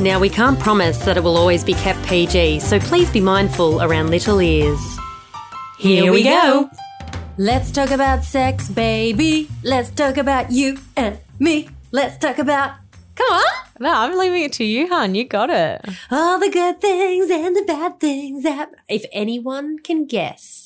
Now, we can't promise that it will always be kept PG, so please be mindful around little ears. Here we go. Let's talk about sex, baby. Let's talk about you and me. Let's talk about. Come on. No, I'm leaving it to you, hon. You got it. All the good things and the bad things that. If anyone can guess.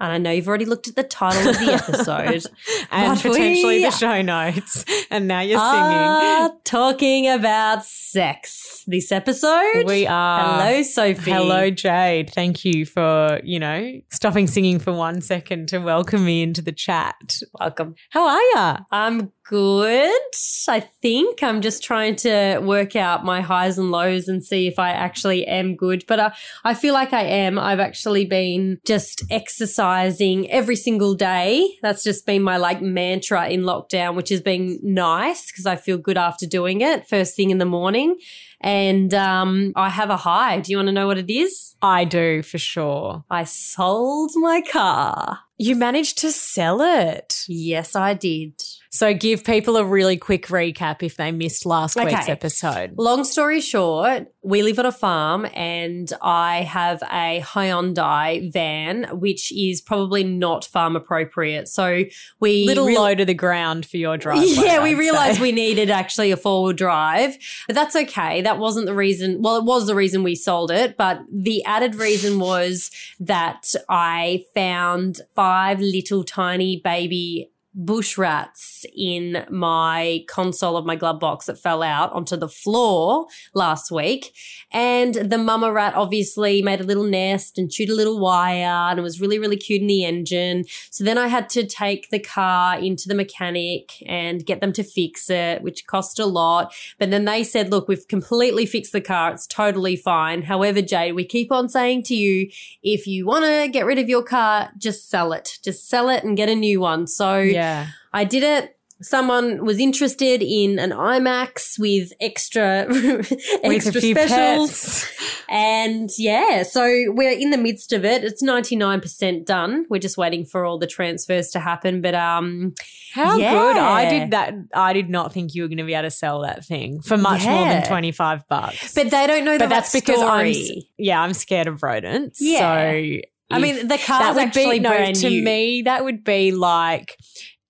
And I know you've already looked at the title of the episode and potentially we the show notes. And now you're are singing. talking about sex this episode. We are. Hello, Sophie. Hello, Jade. Thank you for, you know, stopping singing for one second to welcome me into the chat. Welcome. How are ya? I'm good. I think I'm just trying to work out my highs and lows and see if I actually am good. But I, I feel like I am. I've actually been just exercising every single day. That's just been my like mantra in lockdown, which has been nice because I feel good after doing it first thing in the morning. And um, I have a high. Do you want to know what it is? I do for sure. I sold my car. You managed to sell it. Yes, I did. So give people a really quick recap if they missed last week's episode. Long story short, we live on a farm and I have a Hyundai van, which is probably not farm appropriate. So we Little real- low to the ground for your drive. yeah, we I'd realized say. we needed actually a four wheel drive, but that's okay. That wasn't the reason. Well, it was the reason we sold it, but the added reason was that I found five little tiny baby bush rats in my console of my glove box that fell out onto the floor last week. And the mama rat obviously made a little nest and chewed a little wire and it was really, really cute in the engine. So then I had to take the car into the mechanic and get them to fix it, which cost a lot. But then they said, look, we've completely fixed the car. It's totally fine. However, Jade, we keep on saying to you, if you want to get rid of your car, just sell it. Just sell it and get a new one. So Yeah. I did it. Someone was interested in an iMax with extra extra few specials. pets. And yeah, so we're in the midst of it. It's 99% done. We're just waiting for all the transfers to happen. But um How Yeah. good. I did that. I did not think you were going to be able to sell that thing for much more than 25 bucks. but they don't know But that that's because I'm, yeah, I'm scared of rodents. Yeah. So I mean, the car's that would actually be, no, brand to new. me, that would be like,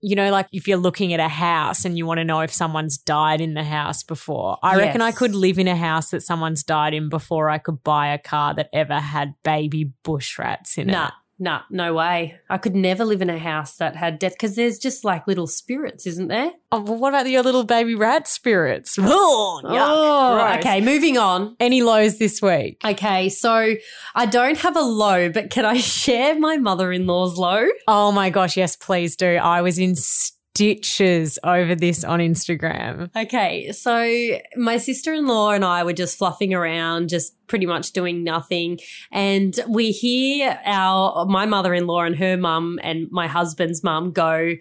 you know, like if you're looking at a house and you want to know if someone's died in the house before. I reckon I could live in a house that someone's died in before I could buy a car that ever had baby bush rats in Nah, it. Nah, no way. I could never live in a house that had death because there's just like little spirits, isn't there? Oh, well, what about your little baby rat spirits? Oh, yuck. Oh, okay. Moving on. Any lows this week? Okay, so I don't have a low, but can I share my mother in law's low? Oh my gosh, yes, please do. I was in stitches over this on Instagram. Okay, so my sister in law and I were just fluffing around, just pretty much doing nothing. And we hear our, my mother in law and her mum and my husband's mum go,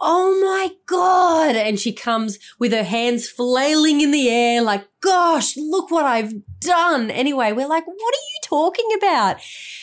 Oh my God. And she comes with her hands flailing in the air, like, gosh, look what I've done. Anyway, we're like, what are you talking about?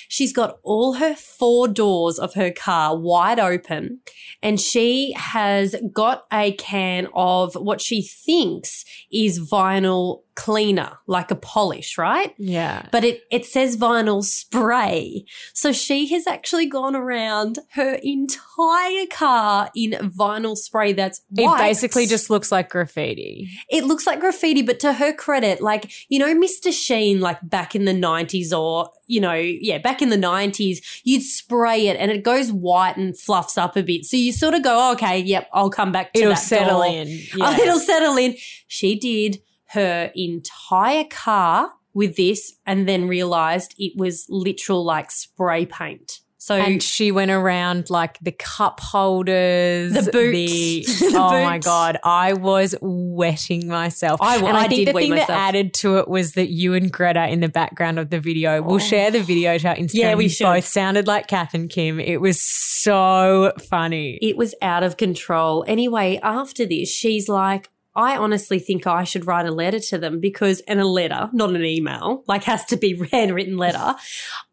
She's got all her four doors of her car wide open and she has got a can of what she thinks is vinyl cleaner, like a polish, right? Yeah. But it, it says vinyl spray. So she has actually gone around her entire car in vinyl spray that's It basically just looks like graffiti. It looks like graffiti, but to her credit, like, you know, Mr. Sheen, like back in the 90s or, you know, yeah, back in the 90s, you'd spray it and it goes white and fluffs up a bit. So you sort of go, oh, okay, yep, I'll come back to It'll settle door. in. Oh, it'll settle in. She did her entire car with this and then realized it was literal like spray paint. So And she went around like the cup holders, The boots. the- The oh my god, I was wetting myself. I- and I I, think did the thing myself. that added to it was that you and Greta in the background of the video. We'll oh. share the video to our Instagram. Yeah, we should. Both sounded like Kath and Kim. It was so funny. it was out of control. Anyway, after this, she's like, I honestly think I should write a letter to them because, and a letter, not an email, like has to be handwritten letter,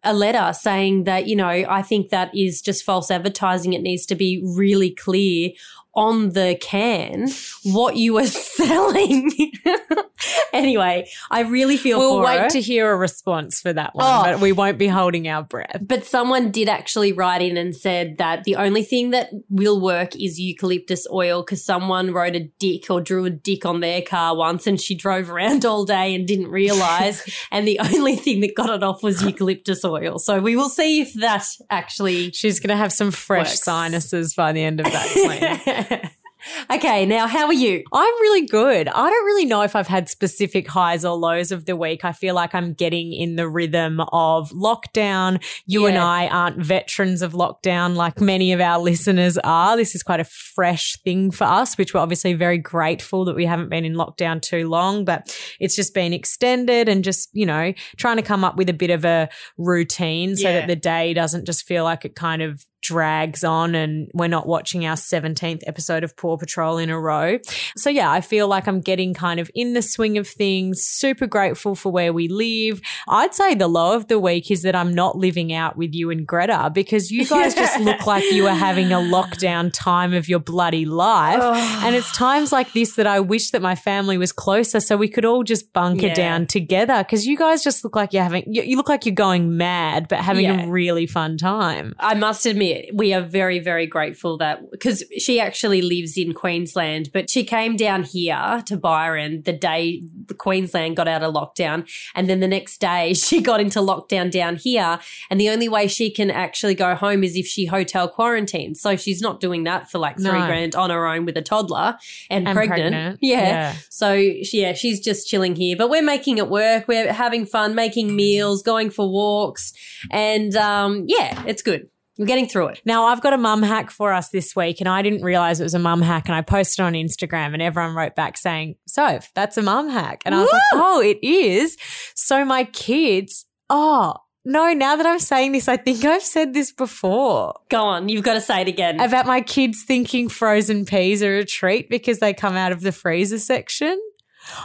a letter saying that, you know, I think that is just false advertising. It needs to be really clear on the can what you are selling. anyway, I really feel We'll wait her. to hear a response for that one, Oh. but we won't be holding our breath. But someone did actually write in and said that the only thing that will work is eucalyptus oil because someone wrote a dick or drew a dick on their car once and she drove around all day and didn't realize. and the only thing that got it off was eucalyptus oil. So we will see if that actually. She's going to have some fresh Works. sinuses by the end of that clean. okay, now how are you? I'm really good. I don't really know if I've had specific highs or lows of the week. I feel like I'm getting in the rhythm of lockdown. You and I aren't veterans of lockdown like many of our listeners are. This is quite a fresh thing for us, which we're obviously very grateful that we haven't been in lockdown too long, but it's just been extended and just, you know, trying to come up with a bit of a routine so Yeah. that the day doesn't just feel like it kind of drags on and we're not watching our 17th episode of Paw Patrol in a row. So yeah, I feel like I'm getting kind of in the swing of things, super grateful for where we live. I'd say the low of the week is that I'm not living out with you and Greta because you guys just look like you are having a lockdown time of your bloody life. And it's times like this that I wish that my family was closer so we could all just bunker Yeah. down together because you guys just look like you're having, you, you look like you're going mad, but having Yeah. a really fun time. I must admit, we are very, very grateful that because she actually lives in Queensland, but she came down here to Byron the day the Queensland got out of lockdown. And then the next day she got into lockdown down here. And the only way she can actually go home is if she hotel quarantines. So she's not doing that for like three No. grand on her own with a toddler and, And pregnant. pregnant. Yeah. Yeah. So she- yeah, she's just chilling here, but we're making it work. We're having fun, making meals, going for walks. And um, yeah, it's good. We're getting through it. Now, I've got a mum hack for us this week, and I didn't realize it was a mum hack. And I posted on Instagram, and everyone wrote back saying, Soph, that's a mum hack. And I was like, oh, it is. So my kids, oh, no, now that I'm saying this, I think I've said this before Go on, you've got to say it again. about my kids thinking frozen peas are a treat because they come out of the freezer section.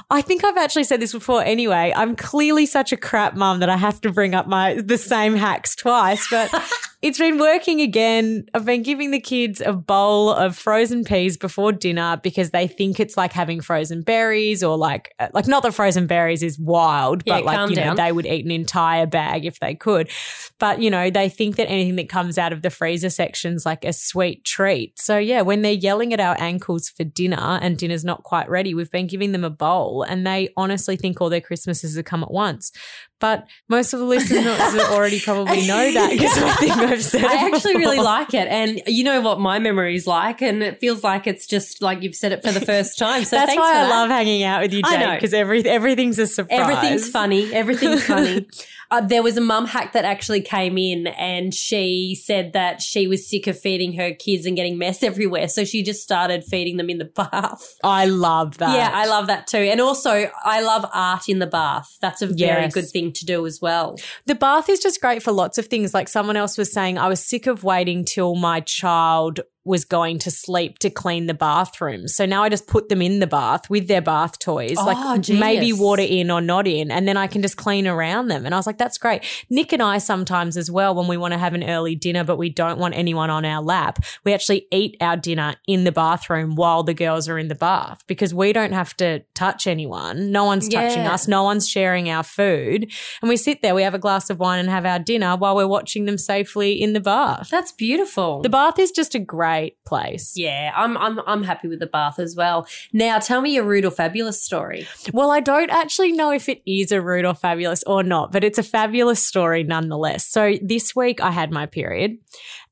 I think I've actually said this before anyway. I'm clearly such a crap mum that I have to bring up my the same hacks twice, but it's been working again. I've been giving the kids a bowl of frozen peas before dinner because they think it's like having frozen berries or like uh, like not that frozen berries is wild, Yeah, but like you know they would eat an entire bag if they could. But you know, they think that anything that comes out of the freezer section's like a sweet treat. So yeah, when they're yelling at our ankles for dinner and dinner's not quite ready, we've been giving them a bowl and they honestly think all their Christmases have come at once. But most of the listeners already probably know that because I think I've said it I actually really like it. And you know what my memory is like. And it feels like it's just like you've said it for the first time. So That's thanks why I that. love hanging out with you, Jade, because every, everything's a surprise. Everything's funny. Everything's funny. Uh, there was a mum hack that actually came in and she said that she was sick of feeding her kids and getting mess everywhere. So she just started feeding them in the bath. I love that. Yeah, I love that too. And also, I love art in the bath. That's a very Yes. good thing to do as well. The bath is just great for lots of things. Like someone else was saying, I was sick of waiting till my child was going to sleep to clean the bathroom. So now I just put them in the bath with their bath toys, Oh, like maybe water in or not in, and then I can just clean around them. And I was like, that's great. Nick and I sometimes as well, when we want to have an early dinner, but we don't want anyone on our lap, we actually eat our dinner in the bathroom while the girls are in the bath because we don't have to touch anyone. No one's touching Yeah. us. No one's sharing our food. And we sit there, we have a glass of wine and have our dinner while we're watching them safely in the bath. That's beautiful. The bath is just a great place. yeah, I'm, I'm I'm happy with the bath as well. Now, tell me your rude or fabulous story. Well, I don't actually know if it is a rude or fabulous or not, but it's a fabulous story nonetheless. So this week I had my period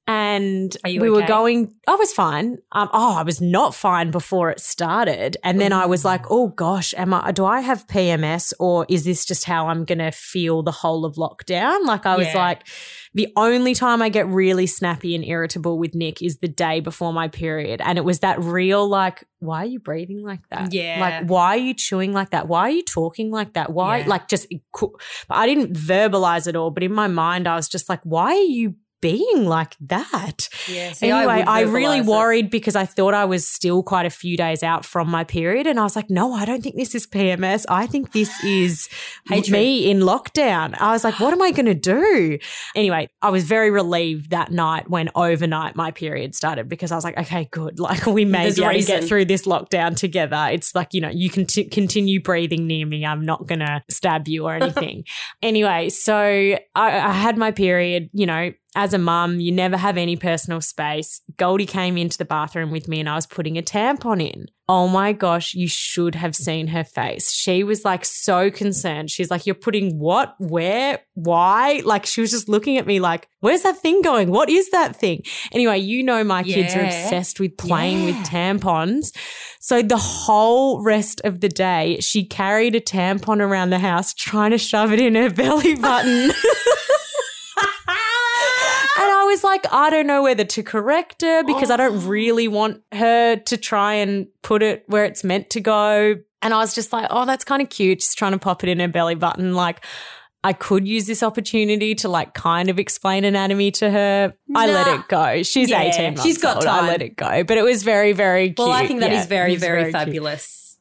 and we were going i was fine. Um, oh i was not fine before it started. And then i was like oh gosh am i do i have pms or is this just how i'm gonna feel the whole of lockdown? Like i was Yeah. like the only time i get really snappy and irritable with nick is the day before my period. And it was that real like why are you breathing like that? Yeah. like why are you chewing like that? Why are you talking like that? Why Yeah. like just but i didn't verbalize it all but in my mind i was just like why are you being like that Yeah. anyway, I, really worried because I thought I was still quite a few days out from my period. And I was like, no, I don't think this is PMS. I think this is me in lockdown. I was like, what am I going to do? Anyway, I was very relieved that night when overnight my period started because I was like, okay, good. Like we may There's be a able to get through this lockdown together. It's like, you know, you can t- continue breathing near me. I'm not going to stab you or anything. anyway, so I, I had my period, you know, as a mum, you never have any personal space. Goldie came into the bathroom with me and I was putting a tampon in. Oh my gosh, you should have seen her face. She was like so concerned. She's like, You're putting what? Where? Why? Like, she was just looking at me like, Where's that thing going? What is that thing? Anyway, you know, my kids are obsessed with playing with tampons. So the whole rest of the day, she carried a tampon around the house trying to shove it in her belly button. Was like, I don't know whether to correct her because I don't oh. really want her to try and put it where it's meant to go. And I was just like, oh, that's kind of cute. Just trying to pop it in her belly button. Like, I could use this opportunity to like kind of explain anatomy to her. I let it go. She's Yeah, 18 months she's got old. I let it go. But it was very, very cute. Well, I think that is Yeah, very, it was very, cute.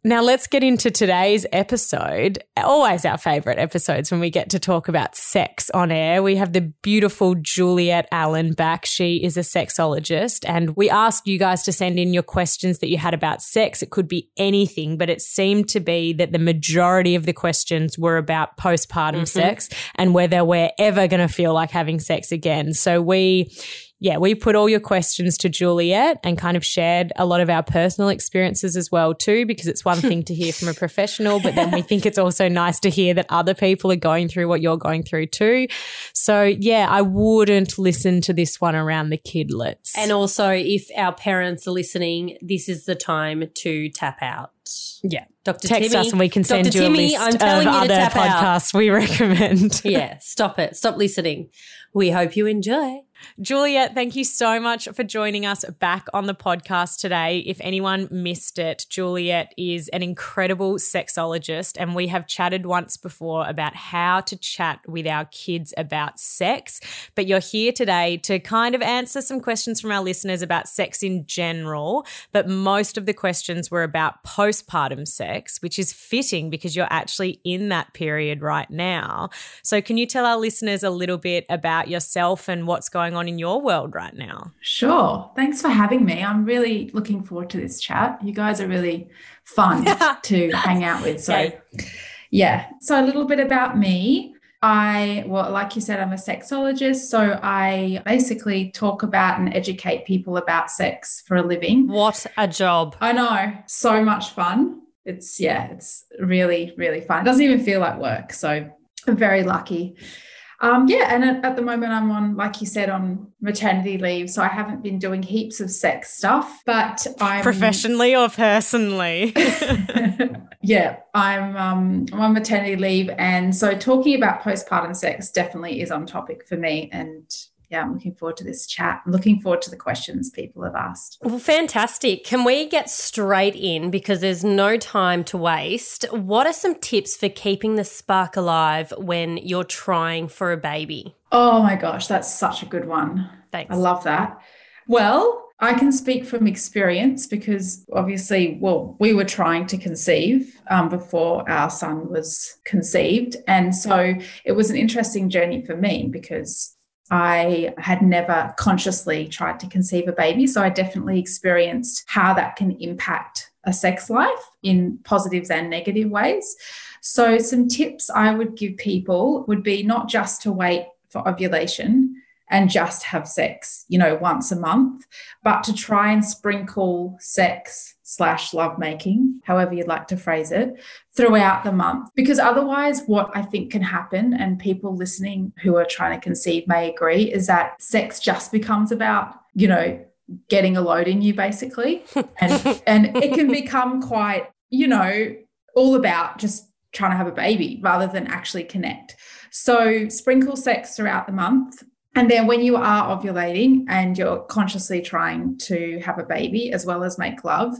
Now let's get into today's episode. Always our favorite episodes when we get to talk about sex on air. We have the beautiful Juliet Allen back. She is a sexologist and we asked you guys to send in your questions that you had about sex. It could be anything, but it seemed to be that the majority of the questions were about postpartum mm-hmm. sex and whether we're ever going to feel like having sex again. So we yeah, we put all your questions to Juliet and kind of shared a lot of our personal experiences as well too, because it's one thing to hear from a professional, but then we think it's also nice to hear that other people are going through what you're going through too. So yeah, I wouldn't listen to this one around the kidlets. And also, if our parents are listening, this is the time to tap out. yeah, Dr. text Timmy, us and we can Dr. send you Timmy, a I'm telling of you to other tap out. podcasts we recommend. yeah, stop it. Stop listening. We hope you enjoy. Juliet, thank you so much for joining us back on the podcast today. If anyone missed it, Juliet is an incredible sexologist, and we have chatted once before about how to chat with our kids about sex. But you're here today to kind of answer some questions from our listeners about sex in general. But most of the questions were about postpartum sex, which is fitting because you're actually in that period right now. So, can you tell our listeners a little bit about yourself and what's going on in your world right now? Sure. Thanks for having me. I'm really looking forward to this chat. You guys are really fun to hang out with. So, Okay. yeah. So, a little bit about me. I, well, like you said, I'm a sexologist. So, I basically talk about and educate people about sex for a living. What a job. I know. So much fun. It's, yeah, it's really, really fun. It doesn't even feel like work. So, I'm very lucky. Um, yeah, and at, the moment I'm on, like you said, on maternity leave, so I haven't been doing heaps of sex stuff, but I'm Professionally or personally? yeah, I'm um, I'm on maternity leave, and so talking about postpartum sex definitely is on topic for me, and yeah, I'm looking forward to this chat. I'm looking forward to the questions people have asked. Well, fantastic. Can we get straight in because there's no time to waste? What are some tips for keeping the spark alive when you're trying for a baby? Oh my gosh, that's such a good one. Thanks. I love that. Well, I can speak from experience because obviously, well, we were trying to conceive um, before our son was conceived. And so it was an interesting journey for me because I had never consciously tried to conceive a baby. So I definitely experienced how that can impact a sex life in positives and negative ways. So, some tips I would give people would be not just to wait for ovulation, and just have sex, you know, once a month, but to try and sprinkle sex slash lovemaking, however you'd like to phrase it, throughout the month. Because otherwise, what I think can happen, and people listening who are trying to conceive may agree, is that sex just becomes about, you know, getting a load in you basically. And and it can become quite, you know, all about just trying to have a baby rather than actually connect. So sprinkle sex throughout the month and then when you are ovulating and you're consciously trying to have a baby as well as make love,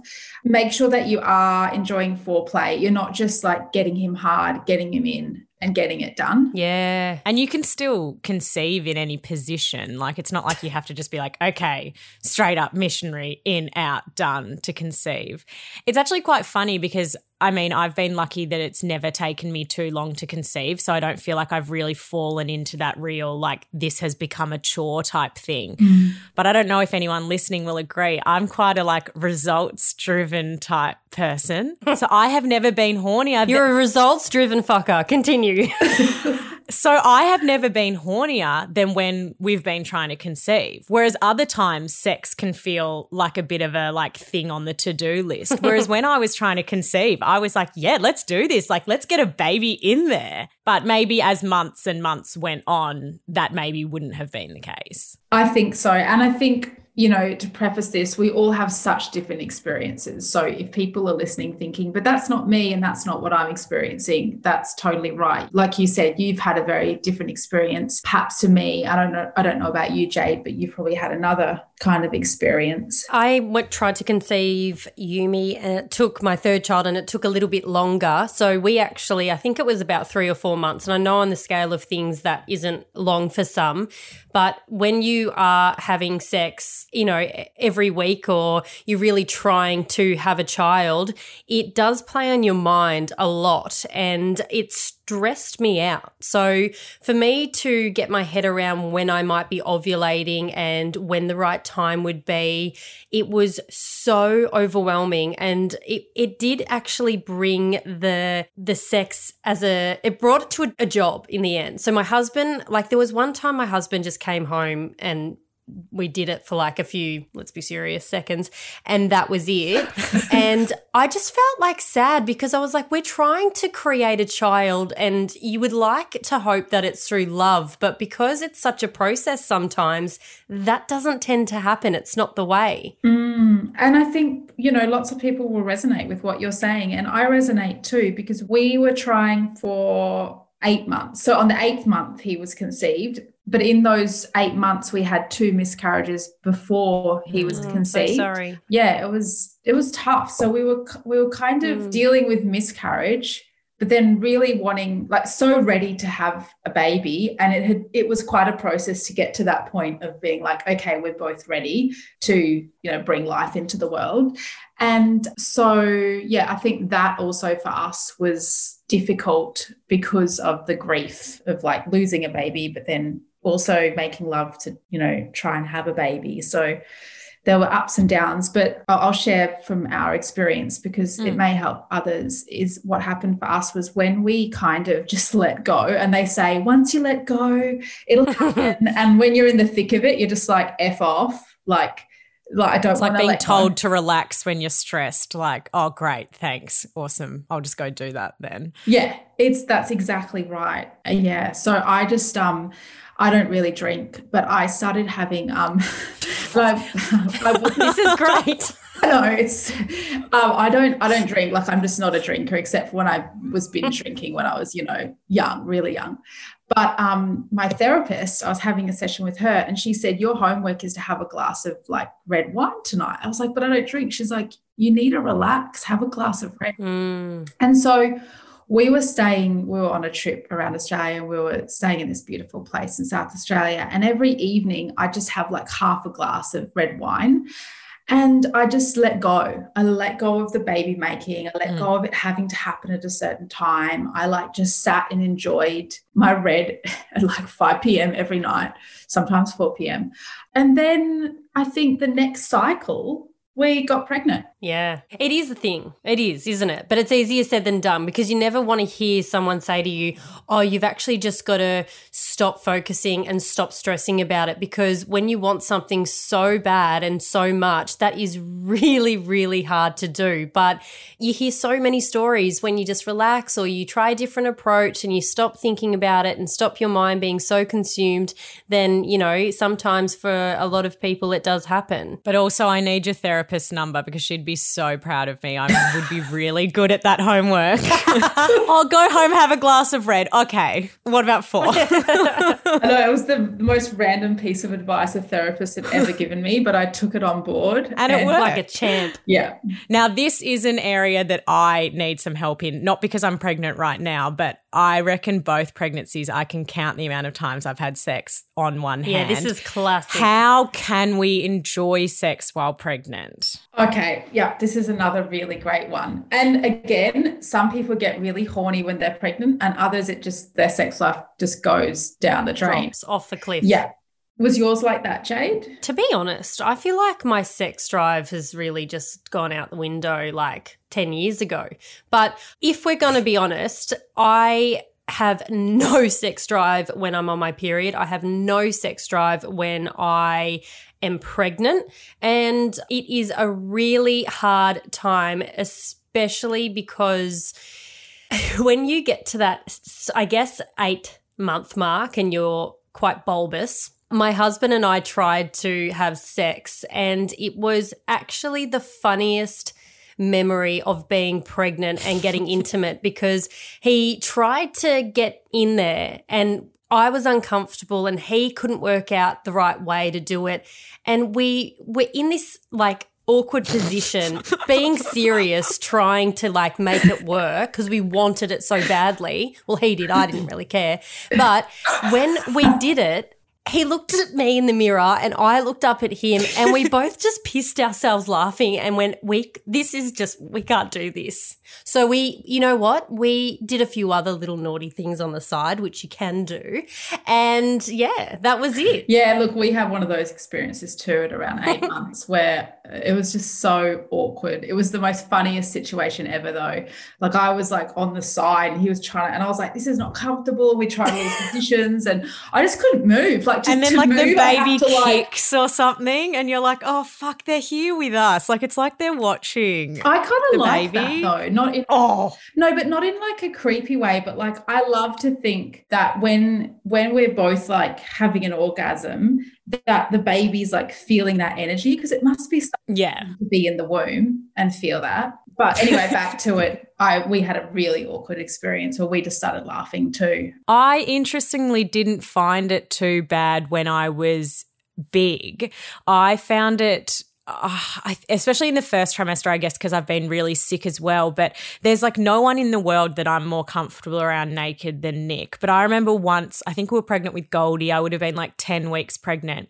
make sure that you are enjoying foreplay. You're not just like getting him hard, getting him in and getting it done. Yeah. And you can still conceive in any position. Like it's not like you have to just be like, okay, straight up missionary, in, out, done to conceive. It's actually quite funny because I mean, I've been lucky that it's never taken me too long to conceive. So I don't feel like I've really fallen into that real, like, this has become a chore type thing. Mm. But I don't know if anyone listening will agree. I'm quite a like results driven type person. so I have never been horny. I've You're a results driven fucker. Continue. So I have never been hornier than when we've been trying to conceive. Whereas other times sex can feel like a bit of a like thing on the to-do list. Whereas when I was trying to conceive, I was like, yeah, let's do this. Like let's get a baby in there. But maybe as months and months went on, that maybe wouldn't have been the case. I think so. And I think you know, to preface this, we all have such different experiences. So if people are listening thinking, but that's not me and that's not what I'm experiencing, that's totally right. Like you said, you've had a very different experience. Perhaps to me, I don't know, I don't know about you, Jade, but you've probably had another kind of experience. I went, tried to conceive Yumi and it took my third child and it took a little bit longer. So we actually, I think it was about three or four months. And I know on the scale of things that isn't long for some, but when you are having sex, you know, every week or you're really trying to have a child, it does play on your mind a lot and it's stressed me out. So for me to get my head around when I might be ovulating and when the right time would be, it was so overwhelming and it, it did actually bring the the sex as a it brought it to a, a job in the end. So my husband, like there was one time my husband just came home and we did it for like a few, let's be serious, seconds. And that was it. and I just felt like sad because I was like, we're trying to create a child and you would like to hope that it's through love. But because it's such a process sometimes, that doesn't tend to happen. It's not the way. Mm, and I think, you know, lots of people will resonate with what you're saying. And I resonate too because we were trying for eight months. So on the eighth month, he was conceived but in those eight months we had two miscarriages before he was oh, conceived. so sorry. Yeah it was it was tough. So we were we were kind of mm. dealing with miscarriage but then really wanting like so ready to have a baby. And it had it was quite a process to get to that point of being like okay we're both ready to you know bring life into the world. And so yeah i think that also for us was difficult because of the grief of like losing a baby but then also making love to, you know, try and have a baby. So there were ups and downs, but I'll share from our experience because mm. it may help others. Is what happened for us was when we kind of just let go, and they say, once you let go, it'll happen. and when you're in the thick of it, you're just like, F off. Like, like I don't it's like being told go. to relax when you're stressed like oh great thanks awesome I'll just go do that then yeah it's that's exactly right yeah so I just um I don't really drink, but I started having um. I, I, this is great. No, it's um, I don't I don't drink like I'm just not a drinker except for when I was binge drinking when I was you know young, really young. But um, my therapist, I was having a session with her, and she said, "Your homework is to have a glass of like red wine tonight." I was like, "But I don't drink." She's like, "You need to relax, have a glass of red." Mm. And so we were staying, we were on a trip around Australia and we were staying in this beautiful place in South Australia. And every evening I just have like half a glass of red wine. And I just let go. I let go of the baby making. I let mm. go of it having to happen at a certain time. I like just sat and enjoyed my red at like 5 p.m. every night, sometimes 4 p.m. And then I think the next cycle, we got pregnant. Yeah, it is a thing. It is, isn't it? But it's easier said than done because you never want to hear someone say to you, Oh, you've actually just got to stop focusing and stop stressing about it. Because when you want something so bad and so much, that is really, really hard to do. But you hear so many stories when you just relax or you try a different approach and you stop thinking about it and stop your mind being so consumed, then, you know, sometimes for a lot of people it does happen. But also, I need your therapist's number because she'd be so proud of me. I would be really good at that homework. I'll go home, have a glass of red. Okay. What about four? I know it was the most random piece of advice a therapist had ever given me, but I took it on board. And it worked. Like a champ. Yeah. Now, this is an area that I need some help in, not because I'm pregnant right now, but I reckon both pregnancies, I can count the amount of times I've had sex on one Yeah, hand. Yeah, this is classic. How can we enjoy sex while pregnant? Okay. Yeah. This is another really great one. And again, some people get really horny when they're pregnant, and others, it just, their sex life just goes down the drain. Drops off the cliff. Yeah. Was yours like that, Jade? To be honest, I feel like my sex drive has really just gone out the window like 10 years ago. But if we're going to be honest, I have no sex drive when I'm on my period. I have no sex drive when I am pregnant. And it is a really hard time, especially because when you get to that, I guess, eight month mark and you're quite bulbous, my husband and I tried to have sex, and it was actually the funniest memory of being pregnant and getting intimate because he tried to get in there and I was uncomfortable and he couldn't work out the right way to do it. And we were in this like awkward position, being serious, trying to like make it work because we wanted it so badly. Well, he did, I didn't really care. But when we did it, he looked at me in the mirror and I looked up at him and we both just pissed ourselves laughing and went, we, this is just, we can't do this. So we, you know what? We did a few other little naughty things on the side, which you can do. And yeah, that was it. Yeah, look, we have one of those experiences too at around eight months where it was just so awkward. It was the most funniest situation ever, though. Like I was like on the side and he was trying to, and I was like, this is not comfortable. We tried all these positions and I just couldn't move. Like, just and then like the move, had baby to, like- kicks or something, and you're like, oh fuck, they're here with us. Like it's like they're watching. I kind of like baby. that though. Not in Oh, No, but not in like a creepy way, but like I love to think that when when we're both like having an orgasm, that the baby's like feeling that energy because it must be something yeah. to be in the womb and feel that. But anyway, back to it. I we had a really awkward experience where we just started laughing too. I interestingly didn't find it too bad when I was big. I found it. Uh, especially in the first trimester, I guess, because I've been really sick as well. But there's like no one in the world that I'm more comfortable around naked than Nick. But I remember once, I think we were pregnant with Goldie. I would have been like 10 weeks pregnant.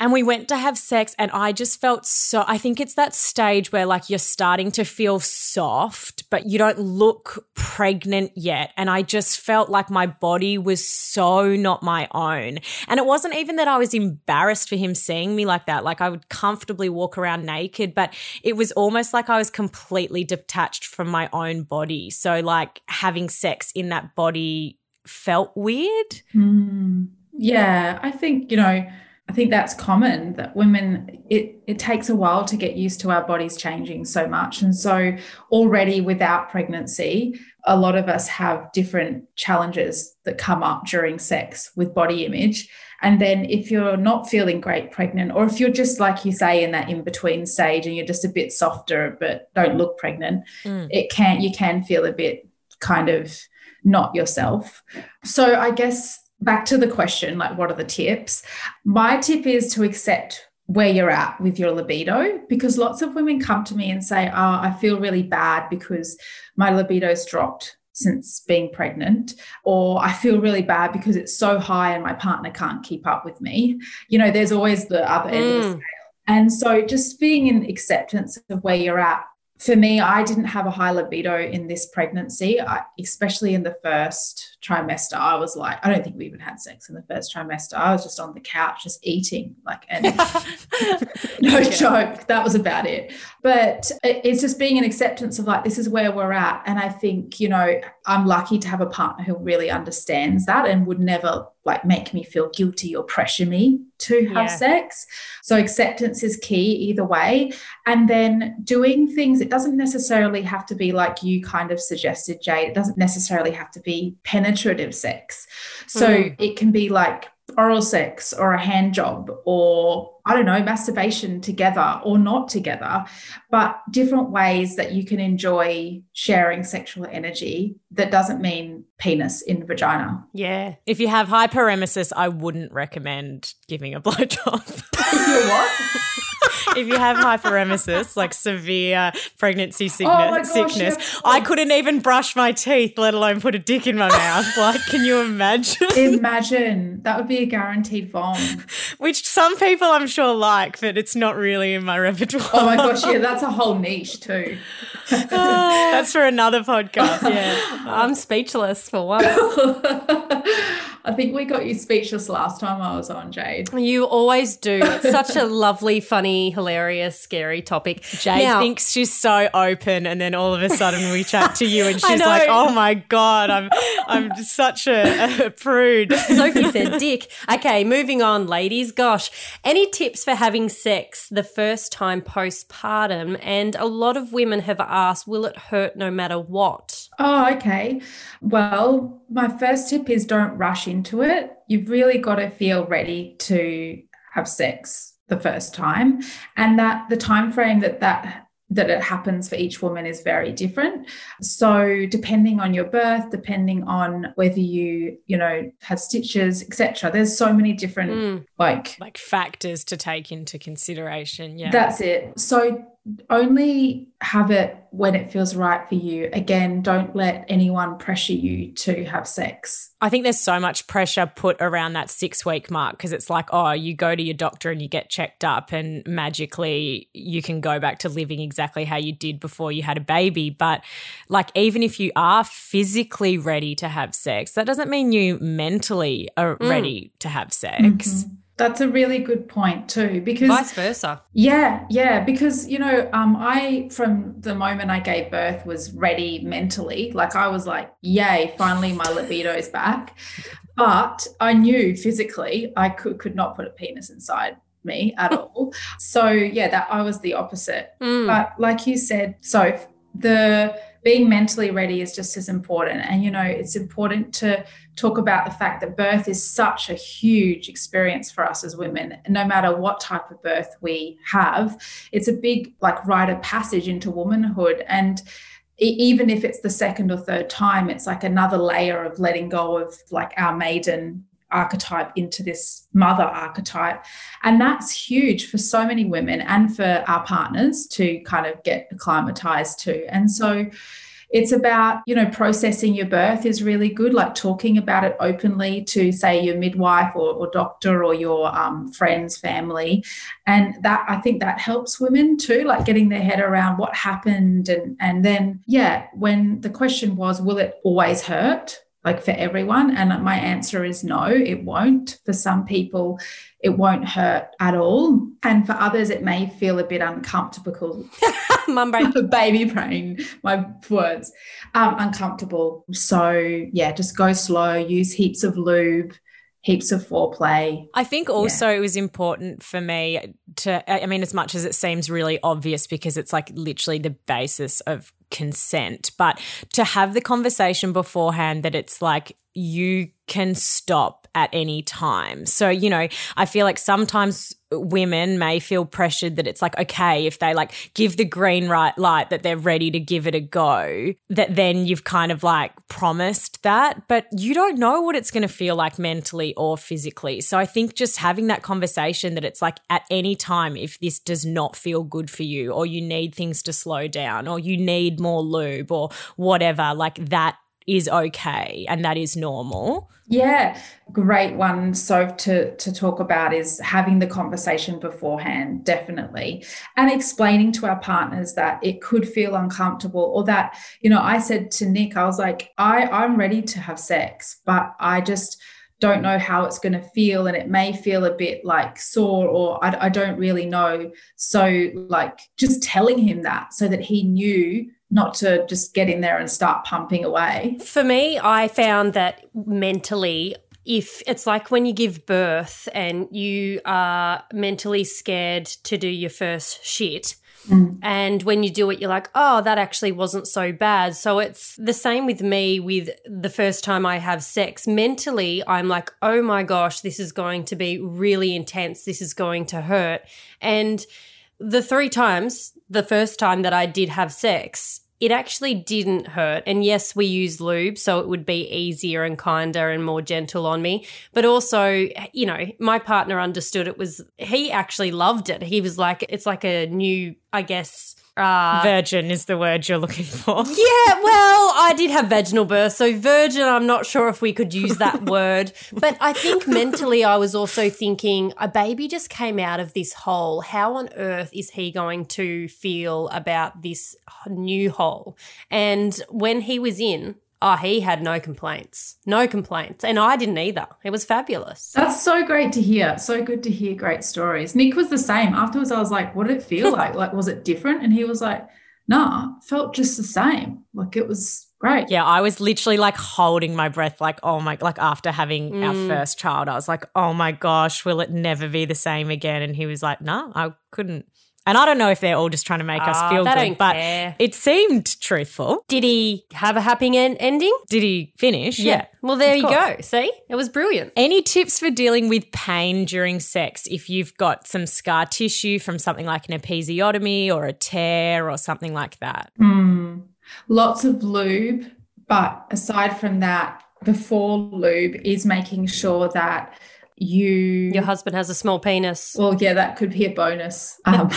And we went to have sex, and I just felt so. I think it's that stage where, like, you're starting to feel soft, but you don't look pregnant yet. And I just felt like my body was so not my own. And it wasn't even that I was embarrassed for him seeing me like that. Like, I would comfortably walk around naked, but it was almost like I was completely detached from my own body. So, like, having sex in that body felt weird. Hmm. Yeah, I think, you know, I think that's common that women it it takes a while to get used to our bodies changing so much. And so already without pregnancy, a lot of us have different challenges that come up during sex with body image. And then if you're not feeling great pregnant, or if you're just like you say in that in-between stage and you're just a bit softer but don't look pregnant, Mm. it can you can feel a bit kind of not yourself. So I guess back to the question like what are the tips? My tip is to accept where you're at with your libido because lots of women come to me and say, "Oh, I feel really bad because my libido's dropped since being pregnant or I feel really bad because it's so high and my partner can't keep up with me." You know, there's always the other end of the Mm. scale. And so just being in acceptance of where you're at for me, I didn't have a high libido in this pregnancy, I, especially in the first trimester. I was like, I don't think we even had sex in the first trimester. I was just on the couch, just eating, like, and no yeah. joke, that was about it. But it's just being an acceptance of like, this is where we're at. And I think, you know, I'm lucky to have a partner who really understands that and would never like make me feel guilty or pressure me to have yeah. sex. So acceptance is key either way. And then doing things, it doesn't necessarily have to be like you kind of suggested, Jade. It doesn't necessarily have to be penetrative sex. So mm. it can be like oral sex or a hand job or I don't know, masturbation together or not together, but different ways that you can enjoy sharing sexual energy that doesn't mean penis in vagina. Yeah. If you have hyperemesis, I wouldn't recommend giving a blowjob. you what? if you have hyperemesis, like severe pregnancy oh sickness, oh gosh, sickness. I couldn't even brush my teeth, let alone put a dick in my mouth. Like, can you imagine? Imagine that would be a guaranteed vom. Which some people I'm sure like, but it's not really in my repertoire. Oh my gosh, yeah, that's a whole niche too. that's for another podcast. Yeah, I'm speechless for one. I think we got you speechless last time I was on, Jade. You always do. It's such a lovely, funny, hilarious, scary topic. Jade now, thinks she's so open, and then all of a sudden we chat to you, and she's like, "Oh my god, I'm I'm such a, a prude." Sophie said, "Dick." Okay, moving on, ladies. Gosh, any tips for having sex the first time postpartum? And a lot of women have asked, "Will it hurt no matter what?" Oh, okay. Well, my first tip is don't rush into it. You've really got to feel ready to have sex the first time and that the time frame that that that it happens for each woman is very different. So depending on your birth depending on whether you you know had stitches etc there's so many different mm. like like factors to take into consideration yeah. That's it. So only have it when it feels right for you. Again, don't let anyone pressure you to have sex. I think there's so much pressure put around that six week mark because it's like, oh, you go to your doctor and you get checked up, and magically you can go back to living exactly how you did before you had a baby. But like, even if you are physically ready to have sex, that doesn't mean you mentally are mm. ready to have sex. Mm-hmm. That's a really good point too, because vice versa. Yeah, yeah, because you know, um, I from the moment I gave birth was ready mentally. Like I was like, "Yay! Finally, my libido is back." But I knew physically I could could not put a penis inside me at all. So yeah, that I was the opposite. Mm. But like you said, so the being mentally ready is just as important. And, you know, it's important to talk about the fact that birth is such a huge experience for us as women, no matter what type of birth we have. It's a big, like, rite of passage into womanhood. And even if it's the second or third time, it's like another layer of letting go of like our maiden archetype into this mother archetype. And that's huge for so many women and for our partners to kind of get acclimatized to. And so it's about, you know, processing your birth is really good, like talking about it openly to, say, your midwife or, or doctor or your um, friends, family. And that, I think that helps women too, like getting their head around what happened. And, and then, yeah, when the question was, will it always hurt? Like for everyone? And my answer is no, it won't. For some people, it won't hurt at all. And for others, it may feel a bit uncomfortable. Mum brain. Baby brain, my words. Um, uncomfortable. So, yeah, just go slow, use heaps of lube heaps of foreplay. I think also yeah. it was important for me to, I mean, as much as it seems really obvious because it's like literally the basis of consent, but to have the conversation beforehand that it's like you can stop at any time. So, you know, I feel like sometimes women may feel pressured that it's like, okay, if they like give the green right light that they're ready to give it a go, that then you've kind of like promised that, but you don't know what it's going to feel like mentally or physically. So I think just having that conversation that it's like at any time, if this does not feel good for you, or you need things to slow down, or you need more lube, or whatever, like that is okay and that is normal. Yeah, great one. So to to talk about is having the conversation beforehand, definitely, and explaining to our partners that it could feel uncomfortable, or that you know, I said to Nick, I was like, I I'm ready to have sex, but I just don't know how it's going to feel and it may feel a bit like sore or I, I don't really know so like just telling him that so that he knew not to just get in there and start pumping away For me, I found that mentally, if it's like when you give birth and you are mentally scared to do your first shit. Mm. And when you do it, you're like, oh, that actually wasn't so bad. So it's the same with me with the first time I have sex. Mentally, I'm like, oh my gosh, this is going to be really intense. This is going to hurt. And the three times, the first time that I did have sex, it actually didn't hurt. And yes, we use lube, so it would be easier and kinder and more gentle on me. But also, you know, my partner understood it was, he actually loved it. He was like, it's like a new, I guess, uh, Virgin is the word you're looking for. yeah, well, I did have vaginal birth, so virgin, I'm not sure if we could use that word. But I think mentally, I was also thinking a baby just came out of this hole. How on earth is he going to feel about this new hole? And when he was in, oh, he had no complaints. No complaints. And I didn't either. It was fabulous. That's so great to hear. So good to hear great stories. Nick was the same. Afterwards, I was like, what did it feel like? Like, was it different? And he was like, nah, felt just the same. Like it was great. Yeah, I was literally like holding my breath, like, oh my, like after having our mm. first child, I was like, oh my gosh, will it never be the same again? And he was like, no, I couldn't. And I don't know if they're all just trying to make us Ah, feel good, don't but care. it seemed truthful. Did he have a happy en- ending? Did he finish? Yeah. Well, there Of you course. go. See? It was brilliant. Any tips for dealing with pain during sex if you've got some scar tissue from something like an episiotomy or a tear or something like that? Mm. Lots of lube. But aside from that, before lube is making sure that you Your husband has a small penis. Well, yeah, that could be a bonus. Um,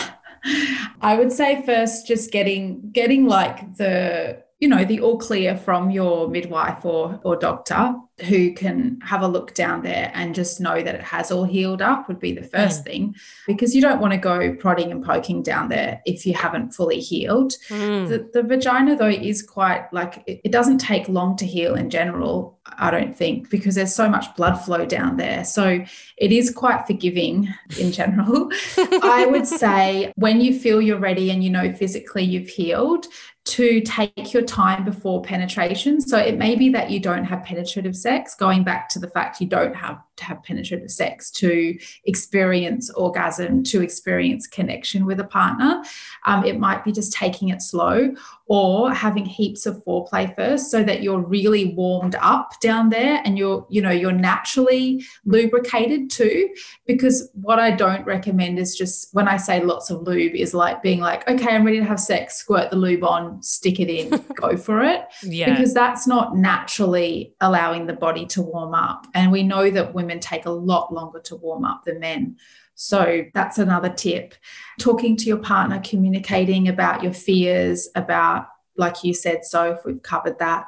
I would say first, just getting getting like the you know the all clear from your midwife or or doctor who can have a look down there and just know that it has all healed up would be the first thing because you don't want to go prodding and poking down there if you haven't fully healed. Mm. The, the vagina, though, is quite like it, it doesn't take long to heal in general, I don't think, because there's so much blood flow down there. So it is quite forgiving in general. I would say when you feel you're ready and you know physically you've healed, to take your time before penetration. So it may be that you don't have penetrative sex, going back to the fact you don't have to have penetrative sex to experience orgasm, to experience connection with a partner. Um, it might be just taking it slow or having heaps of foreplay first so that you're really warmed up down there and you're, you know, you're naturally lubricated too. Because what I don't recommend is just when I say lots of lube is like being like, okay, I'm ready to have sex, squirt the lube on, stick it in, go for it Yeah. because that's not naturally allowing the body to warm up. And we know that women take a lot longer to warm up than men. So that's another tip. Talking to your partner, communicating about your fears, about, like you said, so if we've covered that.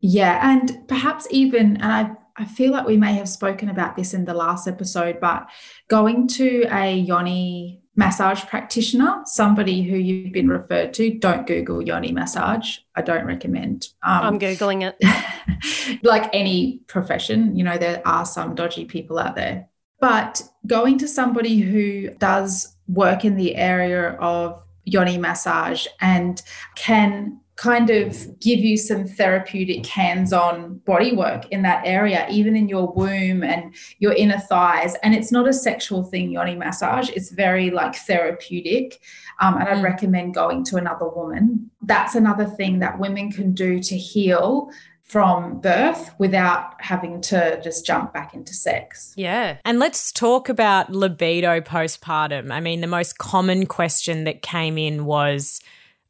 Yeah. And perhaps even, and I, I feel like we may have spoken about this in the last episode, but going to a yoni massage practitioner, somebody who you've been referred to, don't Google yoni massage. I don't recommend. Um, I'm Googling it. like any profession, you know, there are some dodgy people out there. But going to somebody who does work in the area of yoni massage and can kind of give you some therapeutic hands-on body work in that area even in your womb and your inner thighs. And it's not a sexual thing yoni massage. It's very like therapeutic. Um, and i'd Mm. recommend going to another woman. That's another thing that women can do to heal from birth without having to just jump back into sex Yeah. And let's talk about libido postpartum. I mean, the most common question that came in was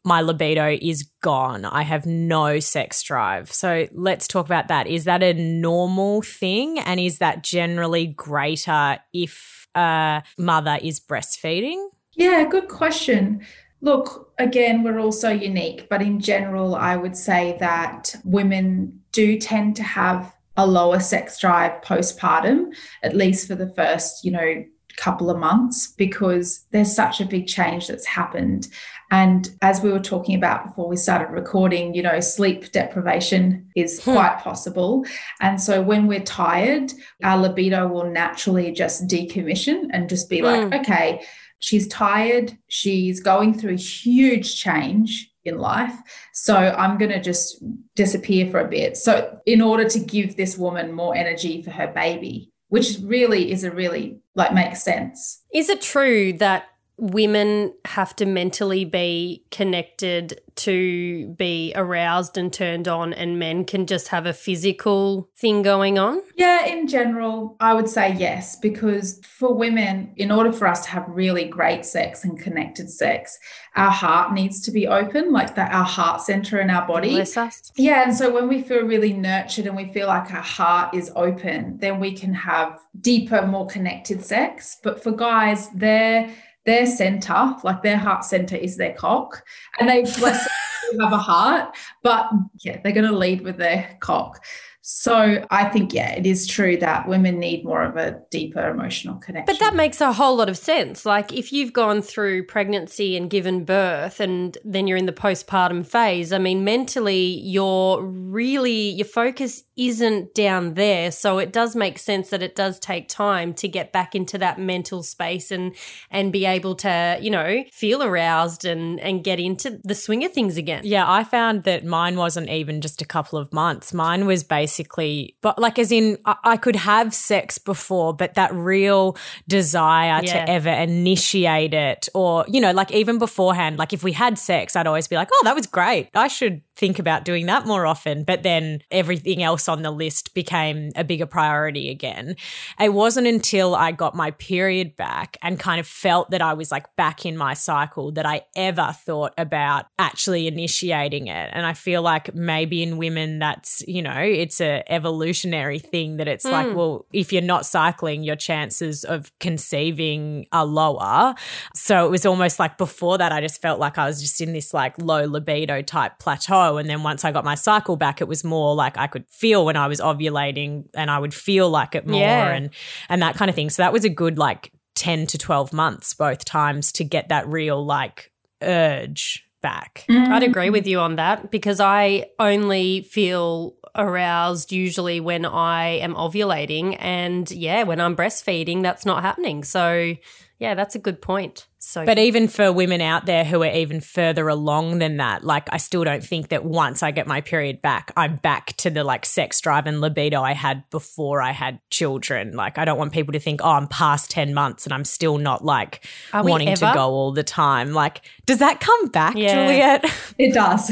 my libido is gone. I have no sex drive. So let's talk about that. Is that a normal thing? And is that generally greater if a mother is breastfeeding? Yeah, good question. Look, again, we're all so unique, but in general, I would say that women do tend to have a lower sex drive postpartum, at least for the first, you know, couple of months because there's such a big change that's happened. And as we were talking about before we started recording, you know, sleep deprivation is hmm. quite possible. And so when we're tired, our libido will naturally just decommission and just be like, hmm. okay, she's tired, she's going through a huge change in life. So I'm going to just disappear for a bit. So, in order to give this woman more energy for her baby, which really is a really like makes sense. Is it true that women have to mentally be connected to be aroused and turned on, and men can just have a physical thing going on? Yeah, in general, I would say yes, because for women, in order for us to have really great sex and connected sex, our heart needs to be open, like that, our heart center in our body. Yeah. And so when we feel really nurtured and we feel like our heart is open, then we can have deeper, more connected sex. But for guys, they're their center, like their heart center is their cock, and they bless have a heart, but yeah, they're going to lead with their cock. So I think, yeah, it is true that women need more of a deeper emotional connection. But that makes a whole lot of sense. Like if you've gone through pregnancy and given birth and then you're in the postpartum phase, I mean, mentally, you're really, your focus isn't down there. So it does make sense that it does take time to get back into that mental space and, and be able to, you know, feel aroused and, and get into the swing of things again. Yeah. I found that mine wasn't even just a couple of months. Mine was based basically, but like as in, I, I could have sex before, but that real desire yeah. to ever initiate it, or, you know, like even beforehand, like if we had sex, I'd always be like, oh, that was great. I should think about doing that more often. But then everything else on the list became a bigger priority again. It wasn't until I got my period back and kind of felt that I was like back in my cycle that I ever thought about actually initiating it. And I feel like maybe in women, that's, you know, it's a evolutionary thing that it's mm. like, hmm. well, if you're not cycling, your chances of conceiving are lower. So it was almost like before that, I just felt like I was just in this like low libido type plateau and then once I got my cycle back, it was more like I could feel when I was ovulating and I would feel like it more yeah. and and that kind of thing. So that was a good like 10 to 12 months both times to get that real like urge back. Mm. I'd agree with you on that because I only feel aroused usually when I am ovulating and yeah, when I'm breastfeeding that's not happening. So yeah, that's a good point. So But even for women out there who are even further along than that, like I still don't think that once I get my period back, I'm back to the like sex drive and libido I had before I had children. Like I don't want people to think, "Oh, I'm past 10 months and I'm still not like wanting to go all the time." Like does that come back, yeah. Juliet? It does.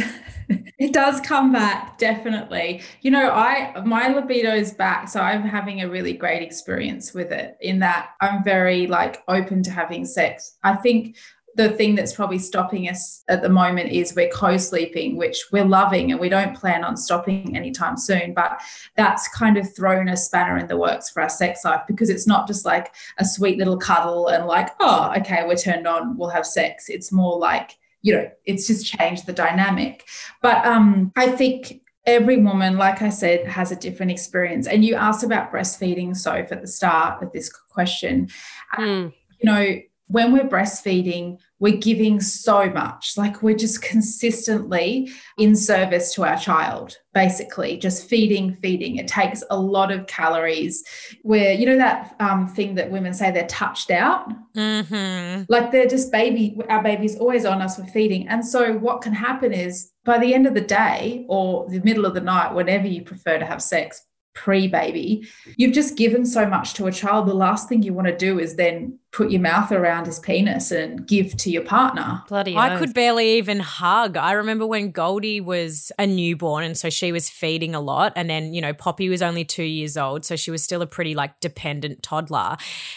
It does come back definitely. You know i my libido is back so i'm having a really great experience with it in that i'm very like open to having sex. I think the thing that's probably stopping us at the moment is we're co-sleeping which we're loving and we don't plan on stopping anytime soon but that's kind of thrown a spanner in the works for our sex life because it's not just like a sweet little cuddle and like oh okay we're turned on we'll have sex. It's more like you know, it's just changed the dynamic. But um, I think every woman, like I said, has a different experience. And you asked about breastfeeding, Soph, at the start of this question. Mm. You know, when we're breastfeeding, we're giving so much. Like we're just consistently in service to our child, basically, just feeding, feeding. It takes a lot of calories. Where, you know, that um, thing that women say they're touched out? Mm-hmm. Like they're just baby, our baby's always on us for feeding. And so what can happen is by the end of the day or the middle of the night, whenever you prefer to have sex, pre baby, you've just given so much to a child. The last thing you want to do is then put your mouth around his penis and give to your partner. Bloody I could barely even hug. I remember when Goldie was a newborn and so she was feeding a lot and then, you know, Poppy was only 2 years old, so she was still a pretty like dependent toddler.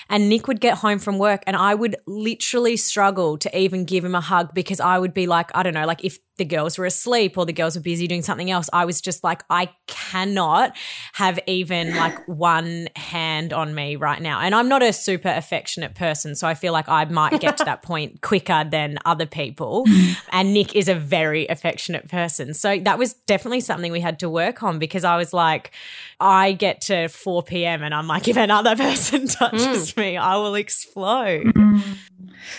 And Nick would get home from work and I would literally struggle to even give him a hug because I would be like, I don't know, like if the girls were asleep or the girls were busy doing something else, I was just like, I cannot have even like one hand on me right now. And I'm not a super affectionate person person. So I feel like I might get to that point quicker than other people. and Nick is a very affectionate person. So that was definitely something we had to work on because I was like, I get to 4 p.m. and I'm like, if another person touches mm. me, I will explode. Mm.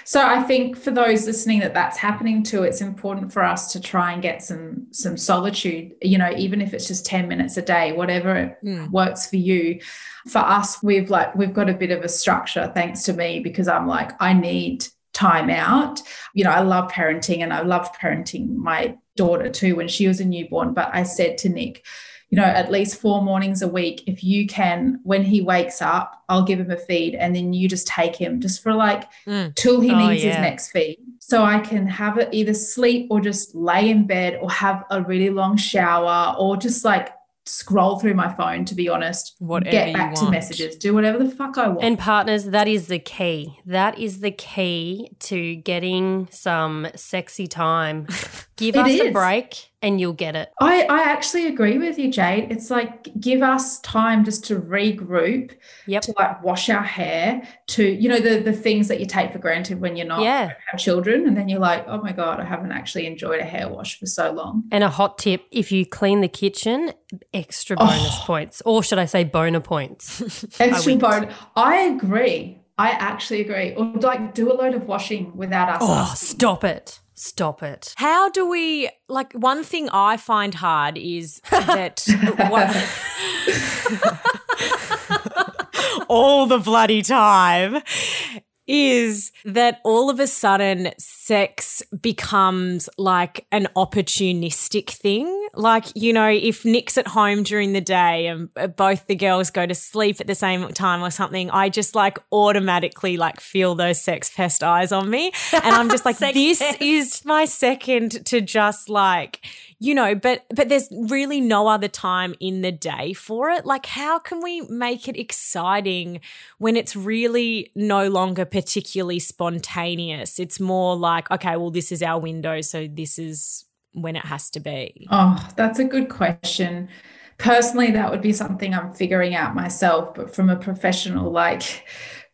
So I think for those listening that that's happening to, it's important for us to try and get some some solitude. You know, even if it's just ten minutes a day, whatever mm. works for you. For us, we've like we've got a bit of a structure thanks to me because I'm like I need time out. You know, I love parenting and I loved parenting my daughter too when she was a newborn. But I said to Nick, you know, at least four mornings a week, if you can, when he wakes up, I'll give him a feed and then you just take him just for like mm. till he oh, needs yeah. his next feed. So I can have it either sleep or just lay in bed or have a really long shower or just like scroll through my phone to be honest whatever get back to messages do whatever the fuck i want and partners that is the key that is the key to getting some sexy time give us is. a break and you'll get it. I, I actually agree with you, Jade. It's like give us time just to regroup, yep. to like wash our hair, to you know the the things that you take for granted when you're not yeah. have children, and then you're like, oh my god, I haven't actually enjoyed a hair wash for so long. And a hot tip: if you clean the kitchen, extra oh. bonus oh. points, or should I say boner points? extra bonus. I agree. I actually agree. Or like do a load of washing without us. Oh, stop it. Stop it. How do we like one thing I find hard is that what, all the bloody time is that all of a sudden sex becomes like an opportunistic thing. Like, you know, if Nick's at home during the day and uh, both the girls go to sleep at the same time or something, I just like automatically like feel those sex pest eyes on me. And I'm just like, this pest. is my second to just like, you know, but but there's really no other time in the day for it. Like how can we make it exciting when it's really no longer particularly spontaneous? It's more like, okay, well this is our window, so this is when it has to be. Oh, that's a good question. Personally, that would be something I'm figuring out myself, but from a professional like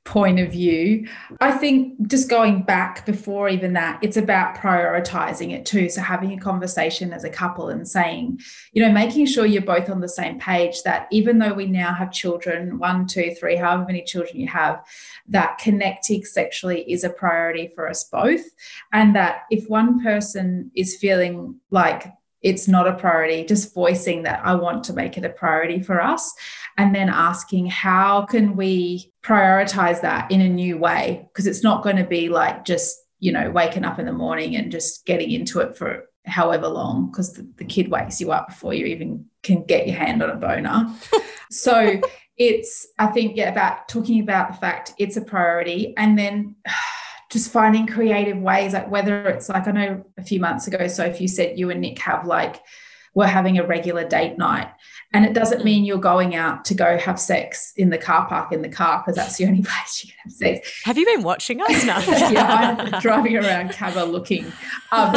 point of view. I think just going back before even that, it's about prioritizing it too. So having a conversation as a couple and saying, you know, making sure you're both on the same page that even though we now have children, one, two, three, however many children you have, that connecting sexually is a priority for us both. And that if one person is feeling like it's not a priority, just voicing that I want to make it a priority for us. And then asking, how can we prioritize that in a new way? Because it's not going to be like just, you know, waking up in the morning and just getting into it for however long, because the, the kid wakes you up before you even can get your hand on a boner. so it's, I think, yeah, about talking about the fact it's a priority. And then, just finding creative ways, like whether it's like I know a few months ago, so if you said you and Nick have like we're having a regular date night. And it doesn't mean you're going out to go have sex in the car park in the car because that's the only place you can have sex. Have you been watching us now? yeah, I'm driving around Cabba looking. Um,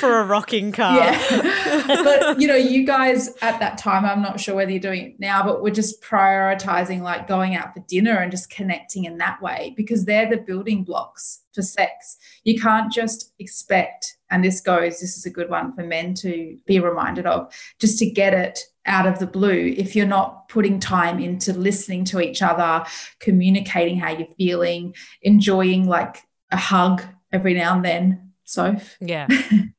for a rocking car. Yeah. but you know, you guys at that time, I'm not sure whether you're doing it now, but we're just prioritizing like going out for dinner and just connecting in that way because they're the building blocks for sex. You can't just expect, and this goes, this is a good one for men to be reminded of, just to get it out of the blue if you're not putting time into listening to each other, communicating how you're feeling, enjoying like a hug every now and then so, yeah.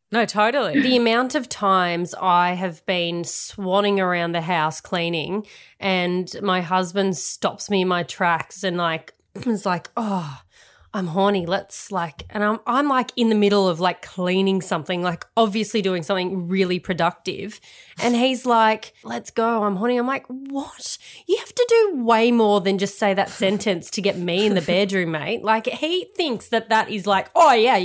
No, totally. The amount of times I have been swanning around the house cleaning and my husband stops me in my tracks and like is like, "Oh, I'm horny. Let's like, and I'm, I'm like in the middle of like cleaning something, like obviously doing something really productive. And he's like, let's go. I'm horny. I'm like, what? You have to do way more than just say that sentence to get me in the bedroom, mate. Like he thinks that that is like, oh yeah,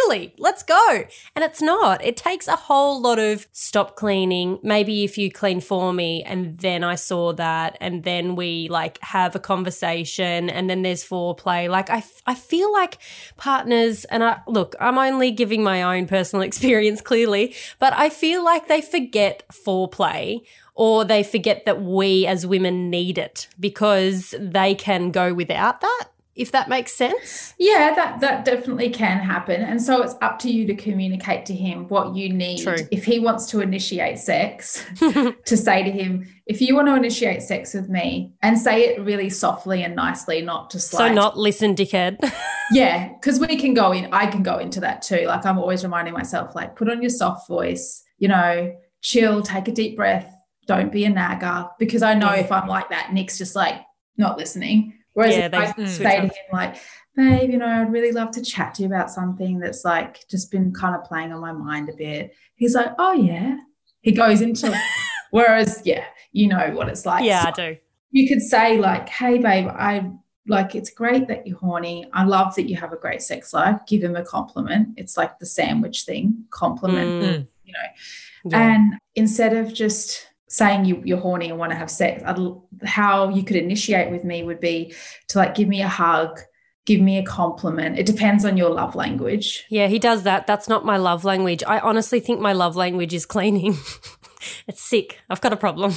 totally. Let's go. And it's not. It takes a whole lot of stop cleaning. Maybe if you clean for me and then I saw that and then we like have a conversation and then there's foreplay. Like I, I feel like partners, and I look, I'm only giving my own personal experience clearly, but I feel like they forget foreplay or they forget that we as women need it because they can go without that if that makes sense. Yeah, that that definitely can happen. And so it's up to you to communicate to him what you need. True. If he wants to initiate sex, to say to him, if you want to initiate sex with me, and say it really softly and nicely, not just so like not listen, dickhead. Yeah, because we can go in, I can go into that too. Like I'm always reminding myself, like, put on your soft voice, you know, chill, take a deep breath, don't be a nagger. Because I know Yeah. if I'm like that, Nick's just like not listening. Whereas Yeah, if I switch say to him, like, babe, you know, I'd really love to chat to you about something that's like just been kind of playing on my mind a bit. He's like, oh, yeah. He goes into, whereas, yeah, you know what it's like. yeah, So I do. you could say like hey babe i like it's great that you're horny i love that you have a great sex life give him a compliment it's like the sandwich thing compliment Mm. you know Yeah. and instead of just saying you, you're horny and want to have sex I'd, how you could initiate with me would be to like give me a hug give me a compliment it depends on your love language Yeah, he does that. That's not my love language. I honestly think my love language is cleaning. it's sick. I've got a problem.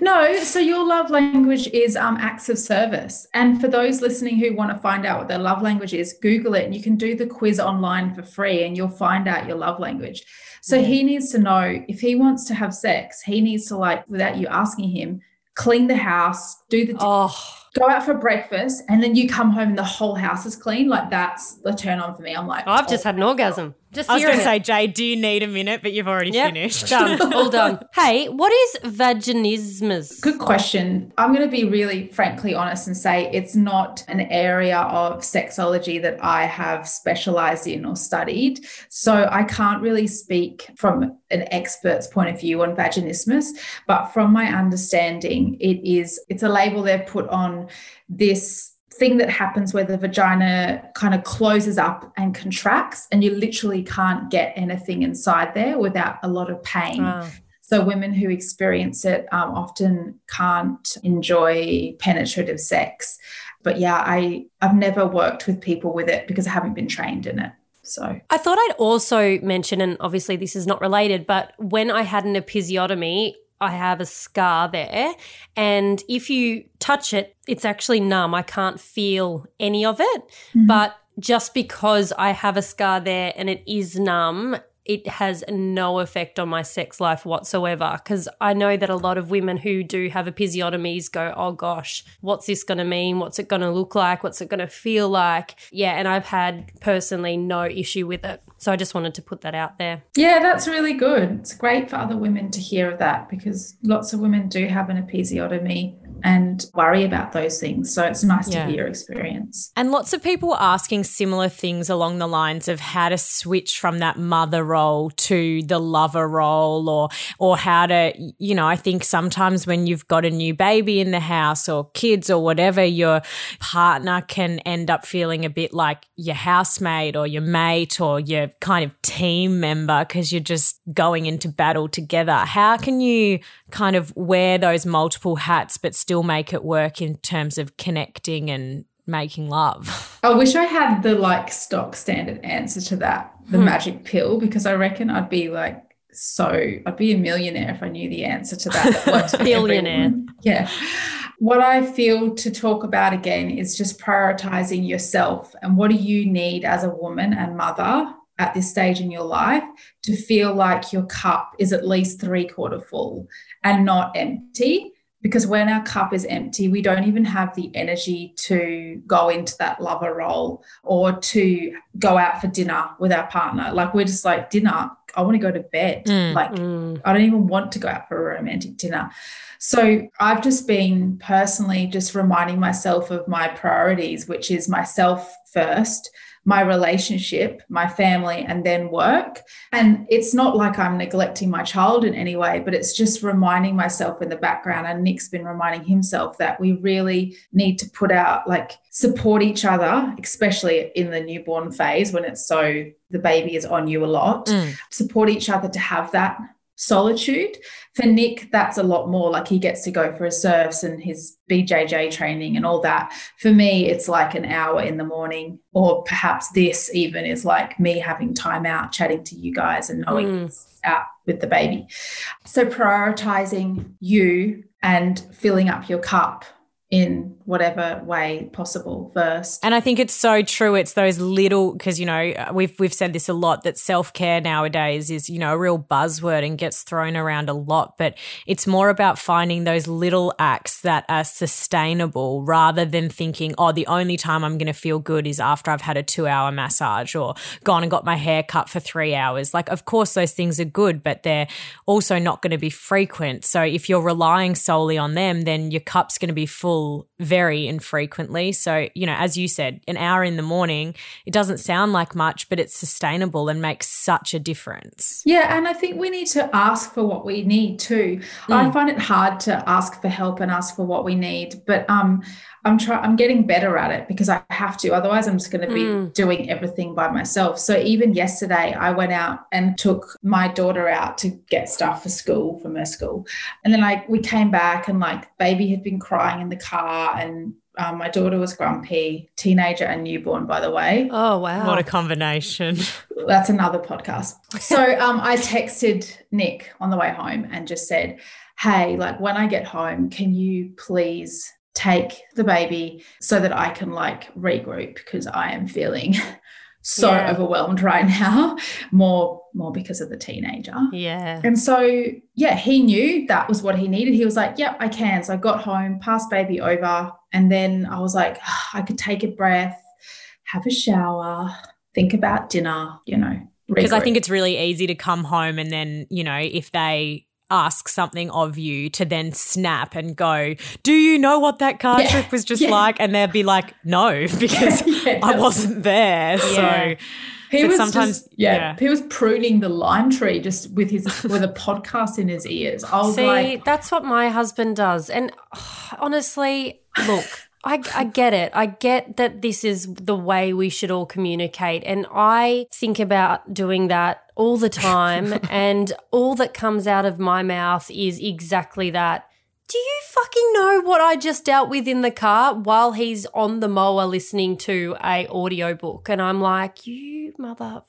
No, so your love language is um, acts of service. And for those listening who want to find out what their love language is, Google it and you can do the quiz online for free and you'll find out your love language. So Yeah. he needs to know if he wants to have sex, he needs to, like, without you asking him, clean the house, do the Oh, go out for breakfast, and then you come home and the whole house is clean. Like, that's the turn on for me. I'm like, I've oh, just oh. had an orgasm. Just I was going to say, Jay, do you need a minute? But you've already Yep. finished. Done. All done. Hey, what is vaginismus? Good question. I'm going to be really frankly honest and say it's not an area of sexology that I have specialized in or studied. So I can't really speak from an expert's point of view on vaginismus, but from my understanding, it is it's a label they've put on this thing that happens where the vagina kind of closes up and contracts and you literally can't get anything inside there without a lot of pain. So women who experience it um, often can't enjoy penetrative sex. But yeah, I I've never worked with people with it because I haven't been trained in it. So I thought I'd also mention, and obviously this is not related, but when I had an episiotomy, I have a scar there. And if you touch it, it's actually numb. I can't feel any of it. Mm-hmm. But just because I have a scar there and it is numb, it has no effect on my sex life whatsoever. Because I know that a lot of women who do have episiotomies go, oh gosh, what's this going to mean? What's it going to look like? What's it going to feel like? Yeah. And I've had personally no issue with it. So I just wanted to put that out there. yeah, that's really good. It's great for other women to hear of that because lots of women do have an episiotomy and worry about those things. So it's nice Yeah. to hear your experience. And lots of people are asking similar things along the lines of how to switch from that mother role to the lover role or or how to you know, I think sometimes when you've got a new baby in the house or kids or whatever, your partner can end up feeling a bit like your housemate or your mate or your kind of team member because you're just going into battle together. How can you kind of wear those multiple hats but still make it work in terms of connecting and making love. I wish I had the like stock standard answer to that, the Hmm. magic pill, because I reckon I'd be like so I'd be a millionaire if I knew the answer to that. that works for Billionaire. woman. Yeah. What I feel to talk about again is just prioritizing yourself and what do you need as a woman and mother at this stage in your life to feel like your cup is at least three quarter full and not empty because when our cup is empty, we don't even have the energy to go into that lover role or to go out for dinner with our partner. Like we're just like, dinner, I want to go to bed. Mm, like Mm. I don't even want to go out for a romantic dinner. So I've just been personally just reminding myself of my priorities, which is myself first, my relationship, my family, and then work. And it's not like I'm neglecting my child in any way, but it's just reminding myself in the background. And Nick's been reminding himself that we really need to put out, like, support each other, especially in the newborn phase when it's so the baby is on you a lot Mm. support each other to have that solitude. For Nick, that's a lot more like he gets to go for his surfs and his BJJ training and all that. For me, it's like an hour in the morning, or perhaps this even is like me having time out chatting to you guys and knowing Mm. out with the baby. So prioritizing you and filling up your cup in whatever way possible first. And I think it's so true. It's those little because you know we've we've said this a lot that self care nowadays is you know a real buzzword and gets thrown around a lot, but it's more about finding those little acts that are sustainable rather than thinking, oh, the only time I'm going to feel good is after I've had a two hour massage or gone and got my hair cut for three hours. Like, of course, those things are good, but they're also not going to be frequent. So if you're relying solely on them, then your cup's going to be full very infrequently. So, you know, as you said, an hour in the morning, it doesn't sound like much, but it's sustainable and makes such a difference. Yeah. And I think we need to ask for what we need too. Mm. I find it hard to ask for help and ask for what we need, but um, I'm trying I'm getting better at it because I have to otherwise I'm just going to be mm. doing everything by myself. So even yesterday I went out and took my daughter out to get stuff for school from her school. And then like we came back and like baby had been crying in the car and um, my daughter was grumpy, teenager and newborn, by the way. Oh, wow. What a combination. That's another podcast. So um, I texted Nick on the way home and just said, Hey, like when I get home, can you please take the baby so that I can like regroup because I am feeling so yeah. overwhelmed right now more more because of the teenager. Yeah. And so yeah he knew that was what he needed. He was like yep i can. So i got home passed baby over and then i was like oh, i could take a breath have a shower think about dinner you know because i think it's really easy to come home and then you know if they ask something of you to then snap and go, Do you know what that car yeah. trip was just yeah. like? And they'd be like, No, because yeah, I wasn't there. So he was sometimes just, yeah, he was pruning the lime tree just with his with a podcast in his ears. I was See, like that's what my husband does. And oh, honestly, look, I, I get it. I get that this is the way we should all communicate. And I think about doing that all the time. and all that comes out of my mouth is exactly that. Do you fucking know what I just dealt with in the car while he's on the mower listening to a audiobook? And I'm like, you mother.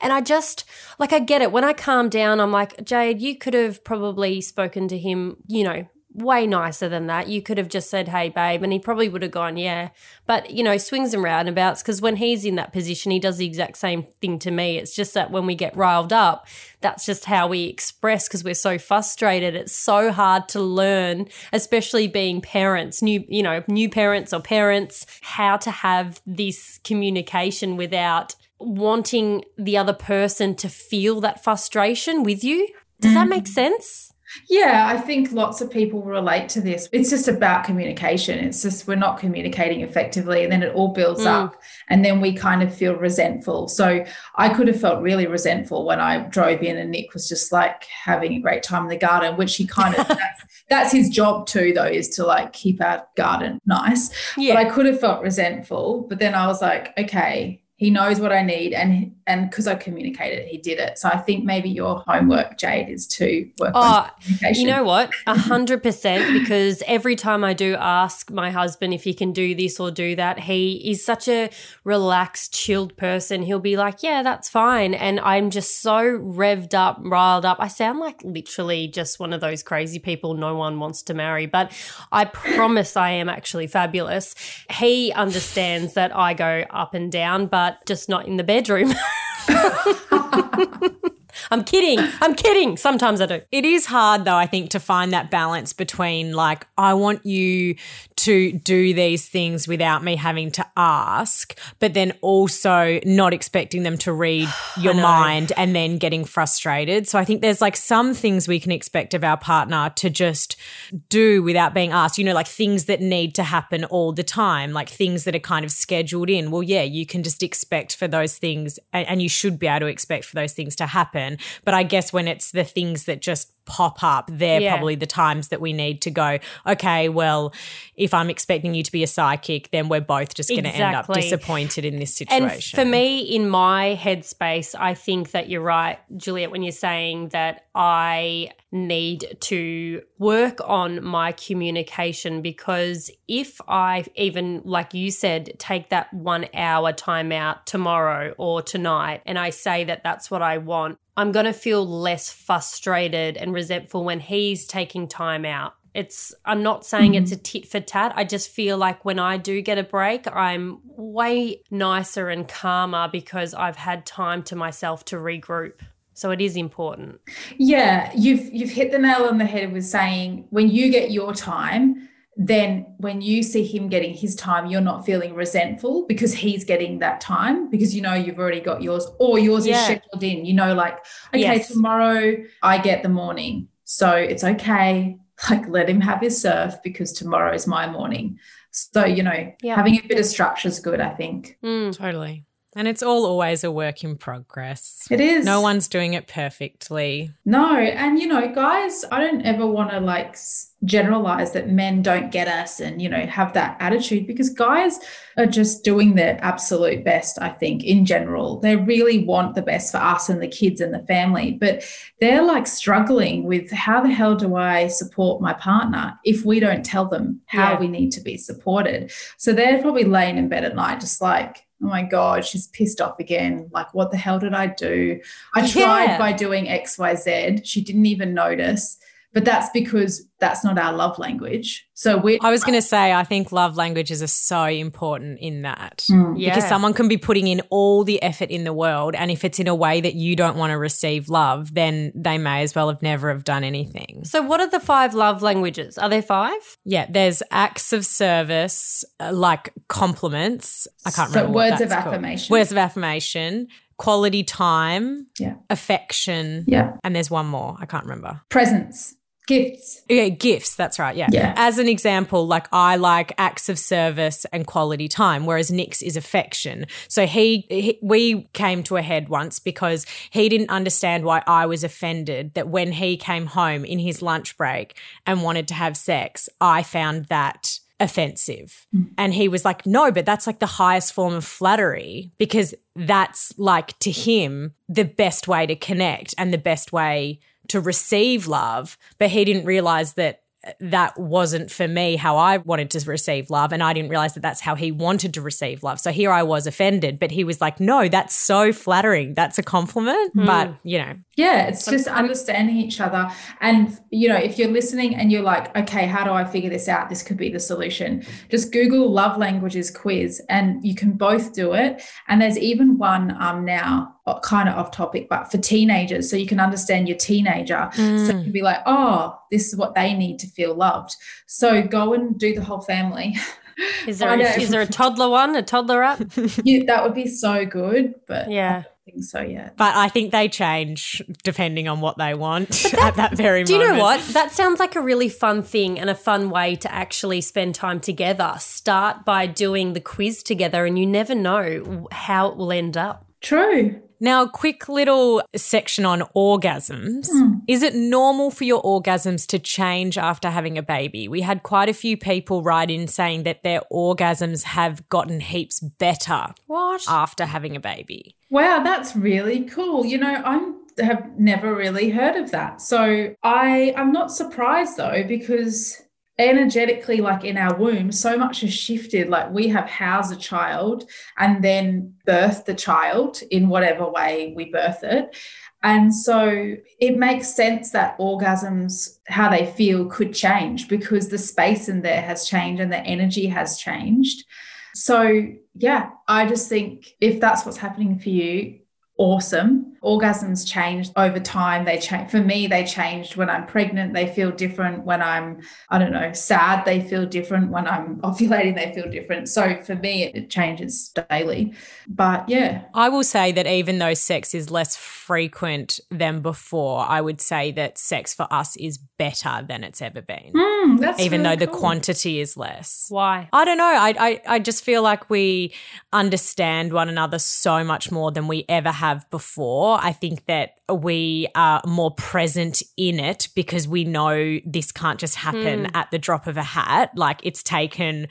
And I just, like, I get it. When I calm down, I'm like, Jade, you could have probably spoken to him, you know, way nicer than that. You could have just said, hey, babe, and he probably would have gone, yeah. But, you know, swings and roundabouts, because when he's in that position, he does the exact same thing to me. It's just that when we get riled up, that's just how we express because we're so frustrated. It's so hard to learn, especially being parents, new, you know, new parents or parents, how to have this communication without wanting the other person to feel that frustration with you. Does mm-hmm. that make sense? Yeah, I think lots of people relate to this. It's just about communication. It's just we're not communicating effectively, and then it all builds mm. up, and then we kind of feel resentful. So I could have felt really resentful when I drove in, and Nick was just like having a great time in the garden, which he kind of that's, that's, his job too, though, is to like keep our garden nice. Yeah. But I could have felt resentful, but then I was like, okay, he knows what I need and and because I communicated, he did it. So I think maybe your homework, Jade, is to work oh, on communication. You know what? A hundred percent because every time I do ask my husband if he can do this or do that, he is such a relaxed, chilled person. He'll be like, Yeah, that's fine. And I'm just so revved up, riled up. I sound like literally just one of those crazy people no one wants to marry, but I promise I am actually fabulous. He understands that I go up and down, but but just not in the bedroom. I'm kidding. I'm kidding. Sometimes I do. It is hard though, I think, to find that balance between like, I want you to do these things without me having to ask, but then also not expecting them to read your mind and then getting frustrated. So I think there's like some things we can expect of our partner to just do without being asked, you know, like things that need to happen all the time, like things that are kind of scheduled in. Well, yeah, you can just expect for those things and, and you should be able to expect for those things to happen. But I guess when it's the things that just pop up, they're yeah. probably the times that we need to go, okay, well, if I'm expecting you to be a psychic, then we're both just going to exactly. end up disappointed in this situation. And for me, in my headspace, I think that you're right, Juliet, when you're saying that I need to work on my communication because if I even, like you said, take that one hour time out tomorrow or tonight and I say that that's what I want, I'm going to feel less frustrated and resentful when he's taking time out It's I'm not saying it's a Mm-hmm. tit for tat. I just feel like when I do get a break, I'm way nicer and calmer because I've had time to myself to regroup. So it is important. Yeah, you've you've hit the nail on the head with saying when you get your time, then when you see him getting his time, you're not feeling resentful because he's getting that time because you know you've already got yours or yours Yeah. is scheduled in. You know, like, okay, Yes. tomorrow I get the morning. So it's okay. Like let him have his surf because tomorrow is my morning. So, you know, Yeah. having a bit of structure is good, I think. Mm. Totally. And it's all always a work in progress. It is. No one's doing it perfectly. No, and you know, guys, I don't ever want to like generalize that men don't get us and you know have that attitude because guys are just doing their absolute best, I think, in general. They really want the best for us and the kids and the family, but they're like struggling with how the hell do I support my partner if we don't tell them how Yeah. we need to be supported? So they're probably laying in bed at night just like Oh my God, she's pissed off again. Like, what the hell did I do? I tried Yeah. by doing XYZ. She didn't even notice. But that's because that's not our love language. So we I was going to say, I think love languages are so important in that. Mm. Yeah. Because someone can be putting in all the effort in the world, and if it's in a way that you don't want to receive love, then they may as well have never have done anything. So what are the five love languages? Are there five? Yeah, there's acts of service, uh, like compliments. I can't So remember. what words of that's called. affirmation. Words of affirmation, quality time, Yeah. affection, Yeah. and there's one more. I can't remember. Presents, gifts. Yeah, gifts. That's right. Yeah. Yeah. As an example, like I like acts of service and quality time, whereas Nick's is affection. So he, he, we came to a head once because he didn't understand why I was offended that when he came home in his lunch break and wanted to have sex, I found that offensive. Mm. And he was like, no, but that's like the highest form of flattery because that's like to him the best way to connect and the best way to receive love. But he didn't realize that that wasn't for me how I wanted to receive love. And I didn't realize that that's how he wanted to receive love. So here I was offended, but he was like, no, that's so flattering. That's a compliment. But, you know, Yeah, it's just understanding each other. And, you know, if you're listening and you're like, okay, how do I figure this out? This could be the solution. Just Google love languages quiz and you can both do it. And there's even one um, now, uh, kind of off topic, but for teenagers. So you can understand your teenager. So you can be like, oh, this is what they need to feel loved. So go and do the whole family. Is there I a, know. is there a toddler one, a toddler app? You- that would be so good, but Yeah. I don't think so yeah, but I think they change depending on what they want at that very moment. Do you know what? That sounds like a really fun thing and a fun way to actually spend time together. Start by doing the quiz together, and you never know how it will end up. True. Now, a quick little section on orgasms. Hmm. Is it normal for your orgasms to change after having a baby? We had quite a few people write in saying that their orgasms have gotten heaps better What? after having a baby. Wow, that's really cool. You know, I'm have never really heard of that. So I I'm not surprised though because energetically like in our womb so much has shifted. Like we have housed a child and then birthed the child in whatever way we birth it. And so it makes sense that orgasms how they feel could change because the space in there has changed and the energy has changed. So, yeah, I just think if that's what's happening for you, awesome. Orgasms change over time. They change for me, they changed when I'm pregnant, they feel different. When I'm, I don't know, sad, they feel different. When I'm ovulating, they feel different. So for me, it, it changes daily. But yeah. I will say that even though sex is less frequent than before, I would say that sex for us is better than it's ever been, Mm, that's even really though the quantity is less. Why? I don't know. I, I I just feel like we understand one another so much more than we ever have before. I think that we are more present in it because we know this can't just happen at the drop of a hat. Like it's taken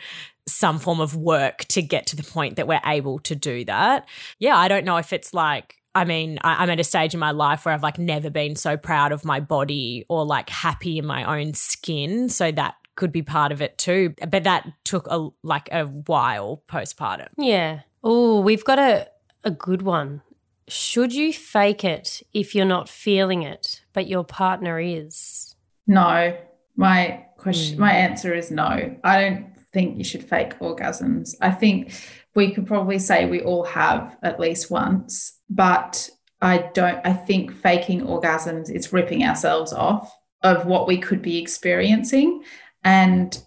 some form of work to get to the point that we're able to do that. Yeah, I don't know if it's like I mean, I, I'm at a stage in my life where I've like never been so proud of my body or like happy in my own skin. So that could be part of it too. But that took a like a while postpartum. Yeah. Oh, we've got a, a good one. Should you fake it if you're not feeling it, but your partner is? No, my question. Hmm. My answer is no. I don't think you should fake orgasms. I think we could probably say we all have at least once, but I don't, I think faking orgasms is ripping ourselves off of what we could be experiencing. And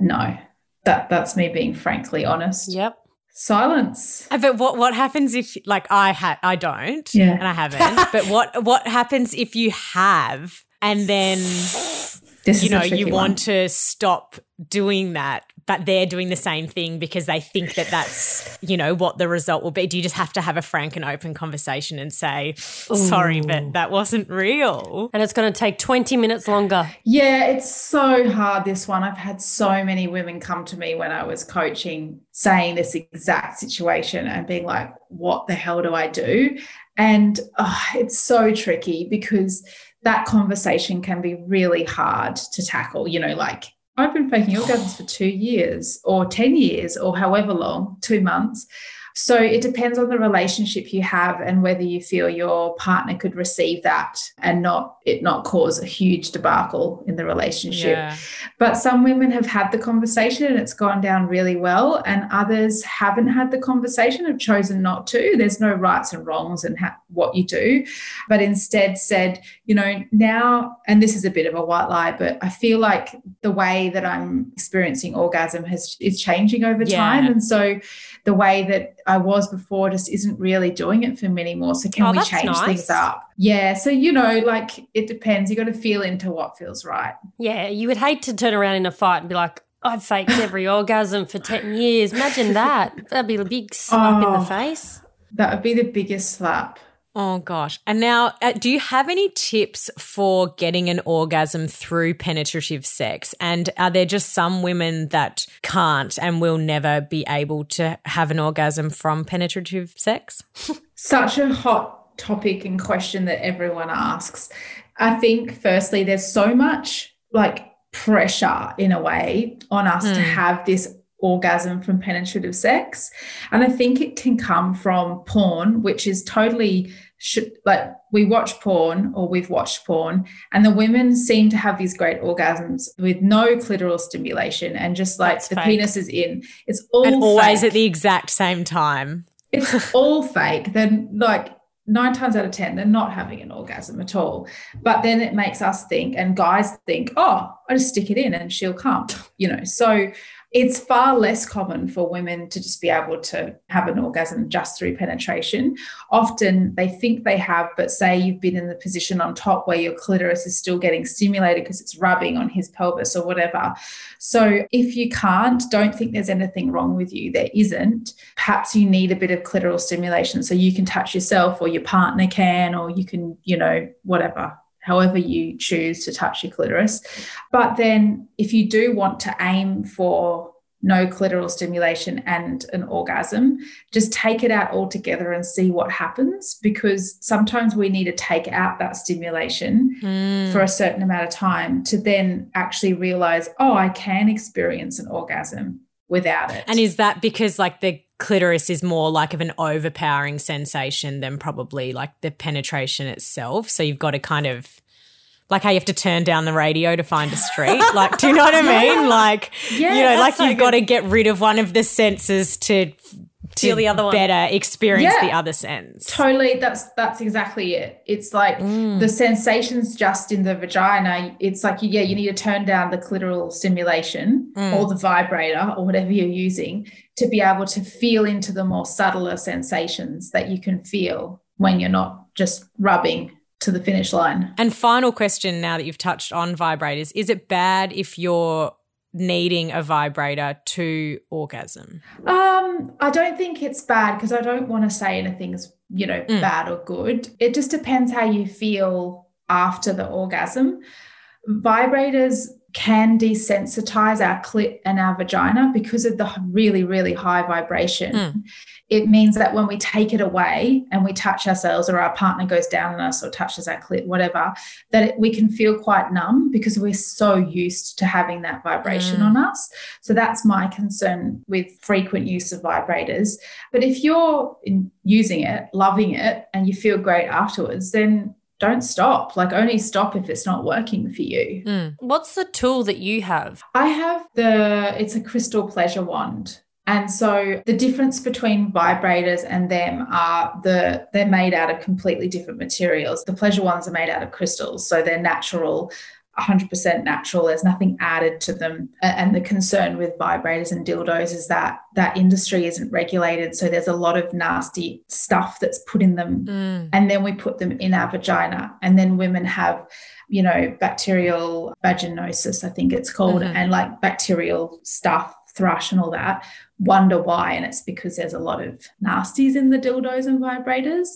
no, that that's me being frankly honest. Yep. Silence. Uh, But what what happens if like I had I don't Yeah. and I haven't. but what what happens if you have and then This you know you want one. to stop doing that but they're doing the same thing because they think that that's you know what the result will be do you just have to have a frank and open conversation and say sorry but that wasn't real And it's going to take 20 minutes longer. Yeah, it's so hard this one. I've had so many women come to me when I was coaching saying this exact situation and being like, what the hell do I do? And oh, it's so tricky because that conversation can be really hard to tackle. You know, like I've been faking orgasms for two years or 10 years or however long, two months. So it depends on the relationship you have and whether you feel your partner could receive that and not it not cause a huge debacle in the relationship. yeah But some women have had the conversation and it's gone down really well, and others haven't had the conversation, have chosen not to. There's no rights and wrongs in ha- what you do, but instead said, you know, now, and this is a bit of a white lie, but I feel like the way that I'm experiencing orgasm has is changing over Yeah. time, and so the way that I was before just isn't really doing it for me anymore. So can Oh, we change nice. things up? Yeah. So you know, like it depends. You got to feel into what feels right. Yeah, you would hate to turn around in a fight and be like, I've faked every orgasm for 10 years. Imagine that. That'd be a big slap in Oh. the face. That would be the biggest slap. Oh gosh. And now, uh, do you have any tips for getting an orgasm through penetrative sex? And are there just some women that can't and will never be able to have an orgasm from penetrative sex? Such a hot topic and question that everyone asks. I think, firstly, there's so much like pressure in a way on us to Hmm. have this orgasm from penetrative sex. And I think it can come from porn, which is totally should like we watch porn or we've watched porn and the women seem to have these great orgasms with no clitoral stimulation and just like That's the fake. penis is in it's all and always fake at the exact same time. it's all fake. Then like nine times out of ten, they're not having an orgasm at all. But then it makes us think, and guys think, oh, I just stick it in and she'll come. You know, so it's far less common for women to just be able to have an orgasm just through penetration. Often they think they have, but say you've been in the position on top where your clitoris is still getting stimulated because it's rubbing on his pelvis or whatever. So if you can't, don't think there's anything wrong with you. There isn't. Perhaps you need a bit of clitoral stimulation so you can touch yourself or your partner can, or you can, you know, whatever, however you choose to touch your clitoris. But then if you do want to aim for no clitoral stimulation and an orgasm, just take it out altogether and see what happens because sometimes we need to take out that stimulation Hmm. for a certain amount of time to then actually realize, oh, I can experience an orgasm without it. And is that because like the clitoris is more like of an overpowering sensation than probably like the penetration itself? So you've got to kind of like how you have to turn down the radio to find a street. like, do you know what I mean? Like, Yeah, you know, like so you've got to get rid of one of the senses to to Feel the other one. better experience Yeah. the other sense. Totally, that's that's exactly it. It's like Mm. the sensations just in the vagina. It's like yeah, you need to turn down the clitoral stimulation Mm. or the vibrator or whatever you're using to be able to feel into the more subtler sensations that you can feel when you're not just rubbing to the finish line. And final question now that you've touched on vibrators, is it bad if you're needing a vibrator to orgasm? Um, I don't think it's bad because I don't want to say anything's, you know, Mm. bad or good. It just depends how you feel after the orgasm. Vibrators can desensitize our clit and our vagina because of the really, really high vibration. Mm. It means that when we take it away and we touch ourselves or our partner goes down on us or touches our clit, whatever, that it, we can feel quite numb because we're so used to having that vibration Mm. on us. So that's my concern with frequent use of vibrators. But if you're in using it, loving it, and you feel great afterwards, then don't stop. Like only stop if it's not working for you. Mm. What's the tool that you have? I have the it's a crystal pleasure wand. And so the difference between vibrators and them are the they're made out of completely different materials. The pleasure ones are made out of crystals, so they're natural 100% natural. There's nothing added to them. And the concern with vibrators and dildos is that that industry isn't regulated. So there's a lot of nasty stuff that's put in them. Mm. And then we put them in our vagina. And then women have, you know, bacterial vaginosis, I think it's called, Mhm. and like bacterial stuff, thrush and all that. Wonder why. And it's because there's a lot of nasties in the dildos and vibrators.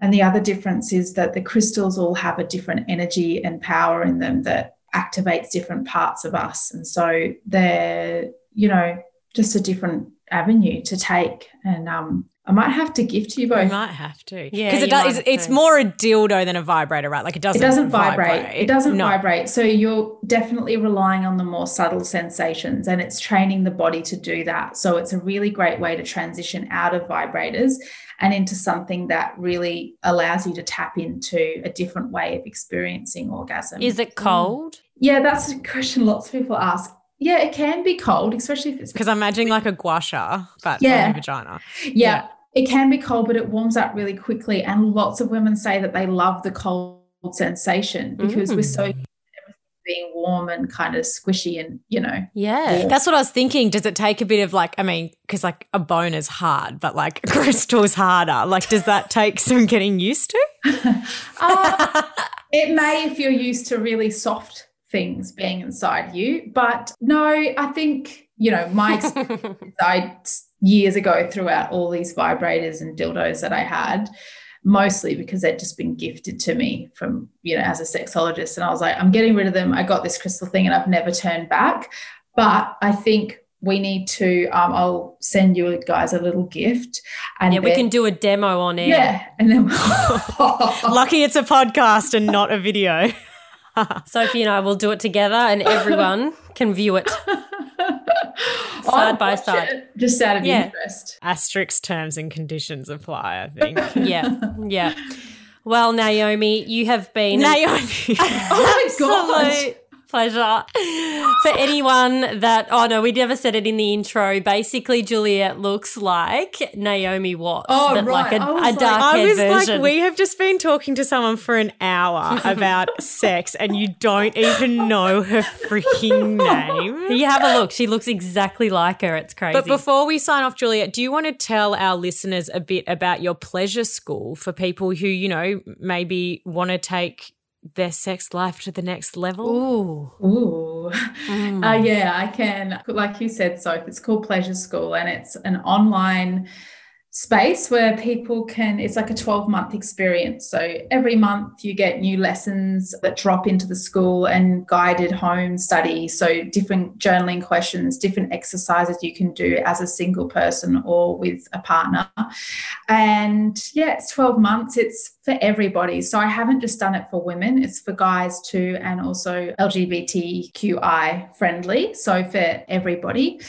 And the other difference is that the crystals all have a different energy and power in them that activates different parts of us. And so they're, you know, just a different avenue to take. And um, I might have to gift you You both. You might have to. Yeah, Because it does, it's, it's more a dildo than a vibrator, right? Like it doesn't It doesn't vibrate. It doesn't No. vibrate. So you're definitely relying on the more subtle sensations and it's training the body to do that. So it's a really great way to transition out of vibrators and into something that really allows you to tap into a different way of experiencing orgasm. Is it cold? Yeah, that's a question lots of people ask. Yeah, it can be cold, especially if it's Because I'm imagining like a gua sha, but Yeah. vagina. yeah, Yeah. it can be cold, but it warms up really quickly. And lots of women say that they love the cold sensation because we're so hmm Mm. used to everything being warm and kind of squishy and you know. Yeah. Yeah. That's what I was thinking. Does it take a bit of like, I mean, because like a bone is hard, but like crystal's harder. Like, does that take some getting used to? Uh, it may if you're used to really soft things being inside you, but no, I think you know my experience I years ago threw out all these vibrators and dildos that I had, mostly because they'd just been gifted to me from, you know, as a sexologist. And I was like, I'm getting rid of them. I got this crystal thing and I've never turned back. But I think we need to, um, I'll send you guys a little gift. And yeah, we then- can do a demo on air. Yeah. And then Lucky it's a podcast and not a video. Sophie and I will do it together and everyone can view it. I'd by side. it Just out of Yeah. interest. Asterisk terms and conditions apply, I think. Yeah. Yeah. Well, Naomi, you have been Naomi. Oh my God. Pleasure. For anyone that, oh no, we never said it in the intro. Basically, Juliet looks like Naomi Watts, Oh, but like right. a, I a like- dark I was version. like, we have just been talking to someone for an hour about sex and you don't even know her freaking name. you have a look. She looks exactly like her. It's crazy. But before we sign off, Juliet, do you want to tell our listeners a bit about your pleasure school for people who, you know, maybe want to take their sex life to the next level? Ooh. Ooh. Mm. Uh, yeah, I can. Like you said, Soph, it's called Pleasure School and it's an online space where people can, it's like a 12 month experience. So every month you get new lessons that drop into the school and guided home study. So different journaling questions, different exercises you can do as a single person or with a partner. And yeah, it's 12 months. It's for everybody. So I haven't just done it for women, it's for guys too, and also LGBTQI friendly. So for everybody.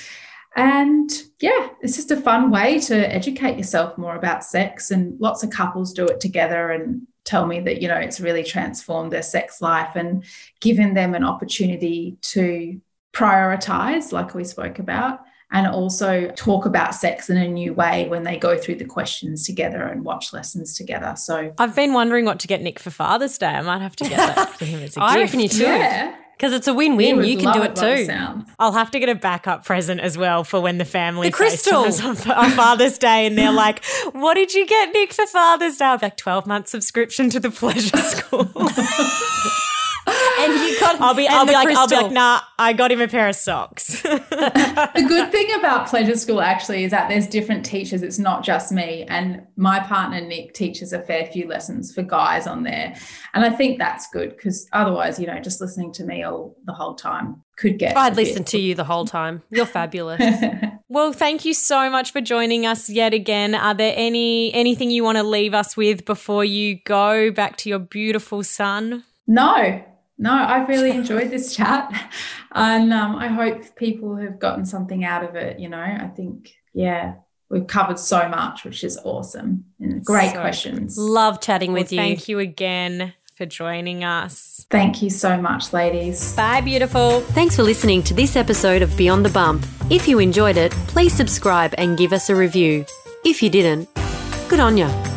And yeah, it's just a fun way to educate yourself more about sex. And lots of couples do it together and tell me that, you know, it's really transformed their sex life and given them an opportunity to prioritize, like we spoke about, and also talk about sex in a new way when they go through the questions together and watch lessons together. So, I've been wondering what to get Nick for Father's Day. I might have to get that for him as a gift. I reckon you should. yeah. Because it's a win win. You can love do it by too. I'll have to get a backup present as well for when the family The crystal. FaceTimes on, on Father's Day and they're like, what did you get, Nick, for Father's Day? I'll be like, 12 month subscription to the pleasure school. And you got I'll be, I'll be the like, I'll be like, nah, I got him a pair of socks. the good thing about pleasure school actually is that there's different teachers it's not just me and my partner nick teaches a fair few lessons for guys on there and i think that's good because otherwise you know just listening to me all the whole time could get I'd listen bit- to you the whole time. You're fabulous. well, thank you so much for joining us yet again. Are there any anything you want to leave us with before you go back to your beautiful son? no no i've really enjoyed this chat and um, i hope people have gotten something out of it you know i think yeah we've covered so much, which is awesome. And great So questions. Love chatting with Well, you. Thank you again for joining us. Thank you so much, ladies. Bye, beautiful. Thanks for listening to this episode of Beyond the Bump. If you enjoyed it, please subscribe and give us a review. If you didn't, good on ya.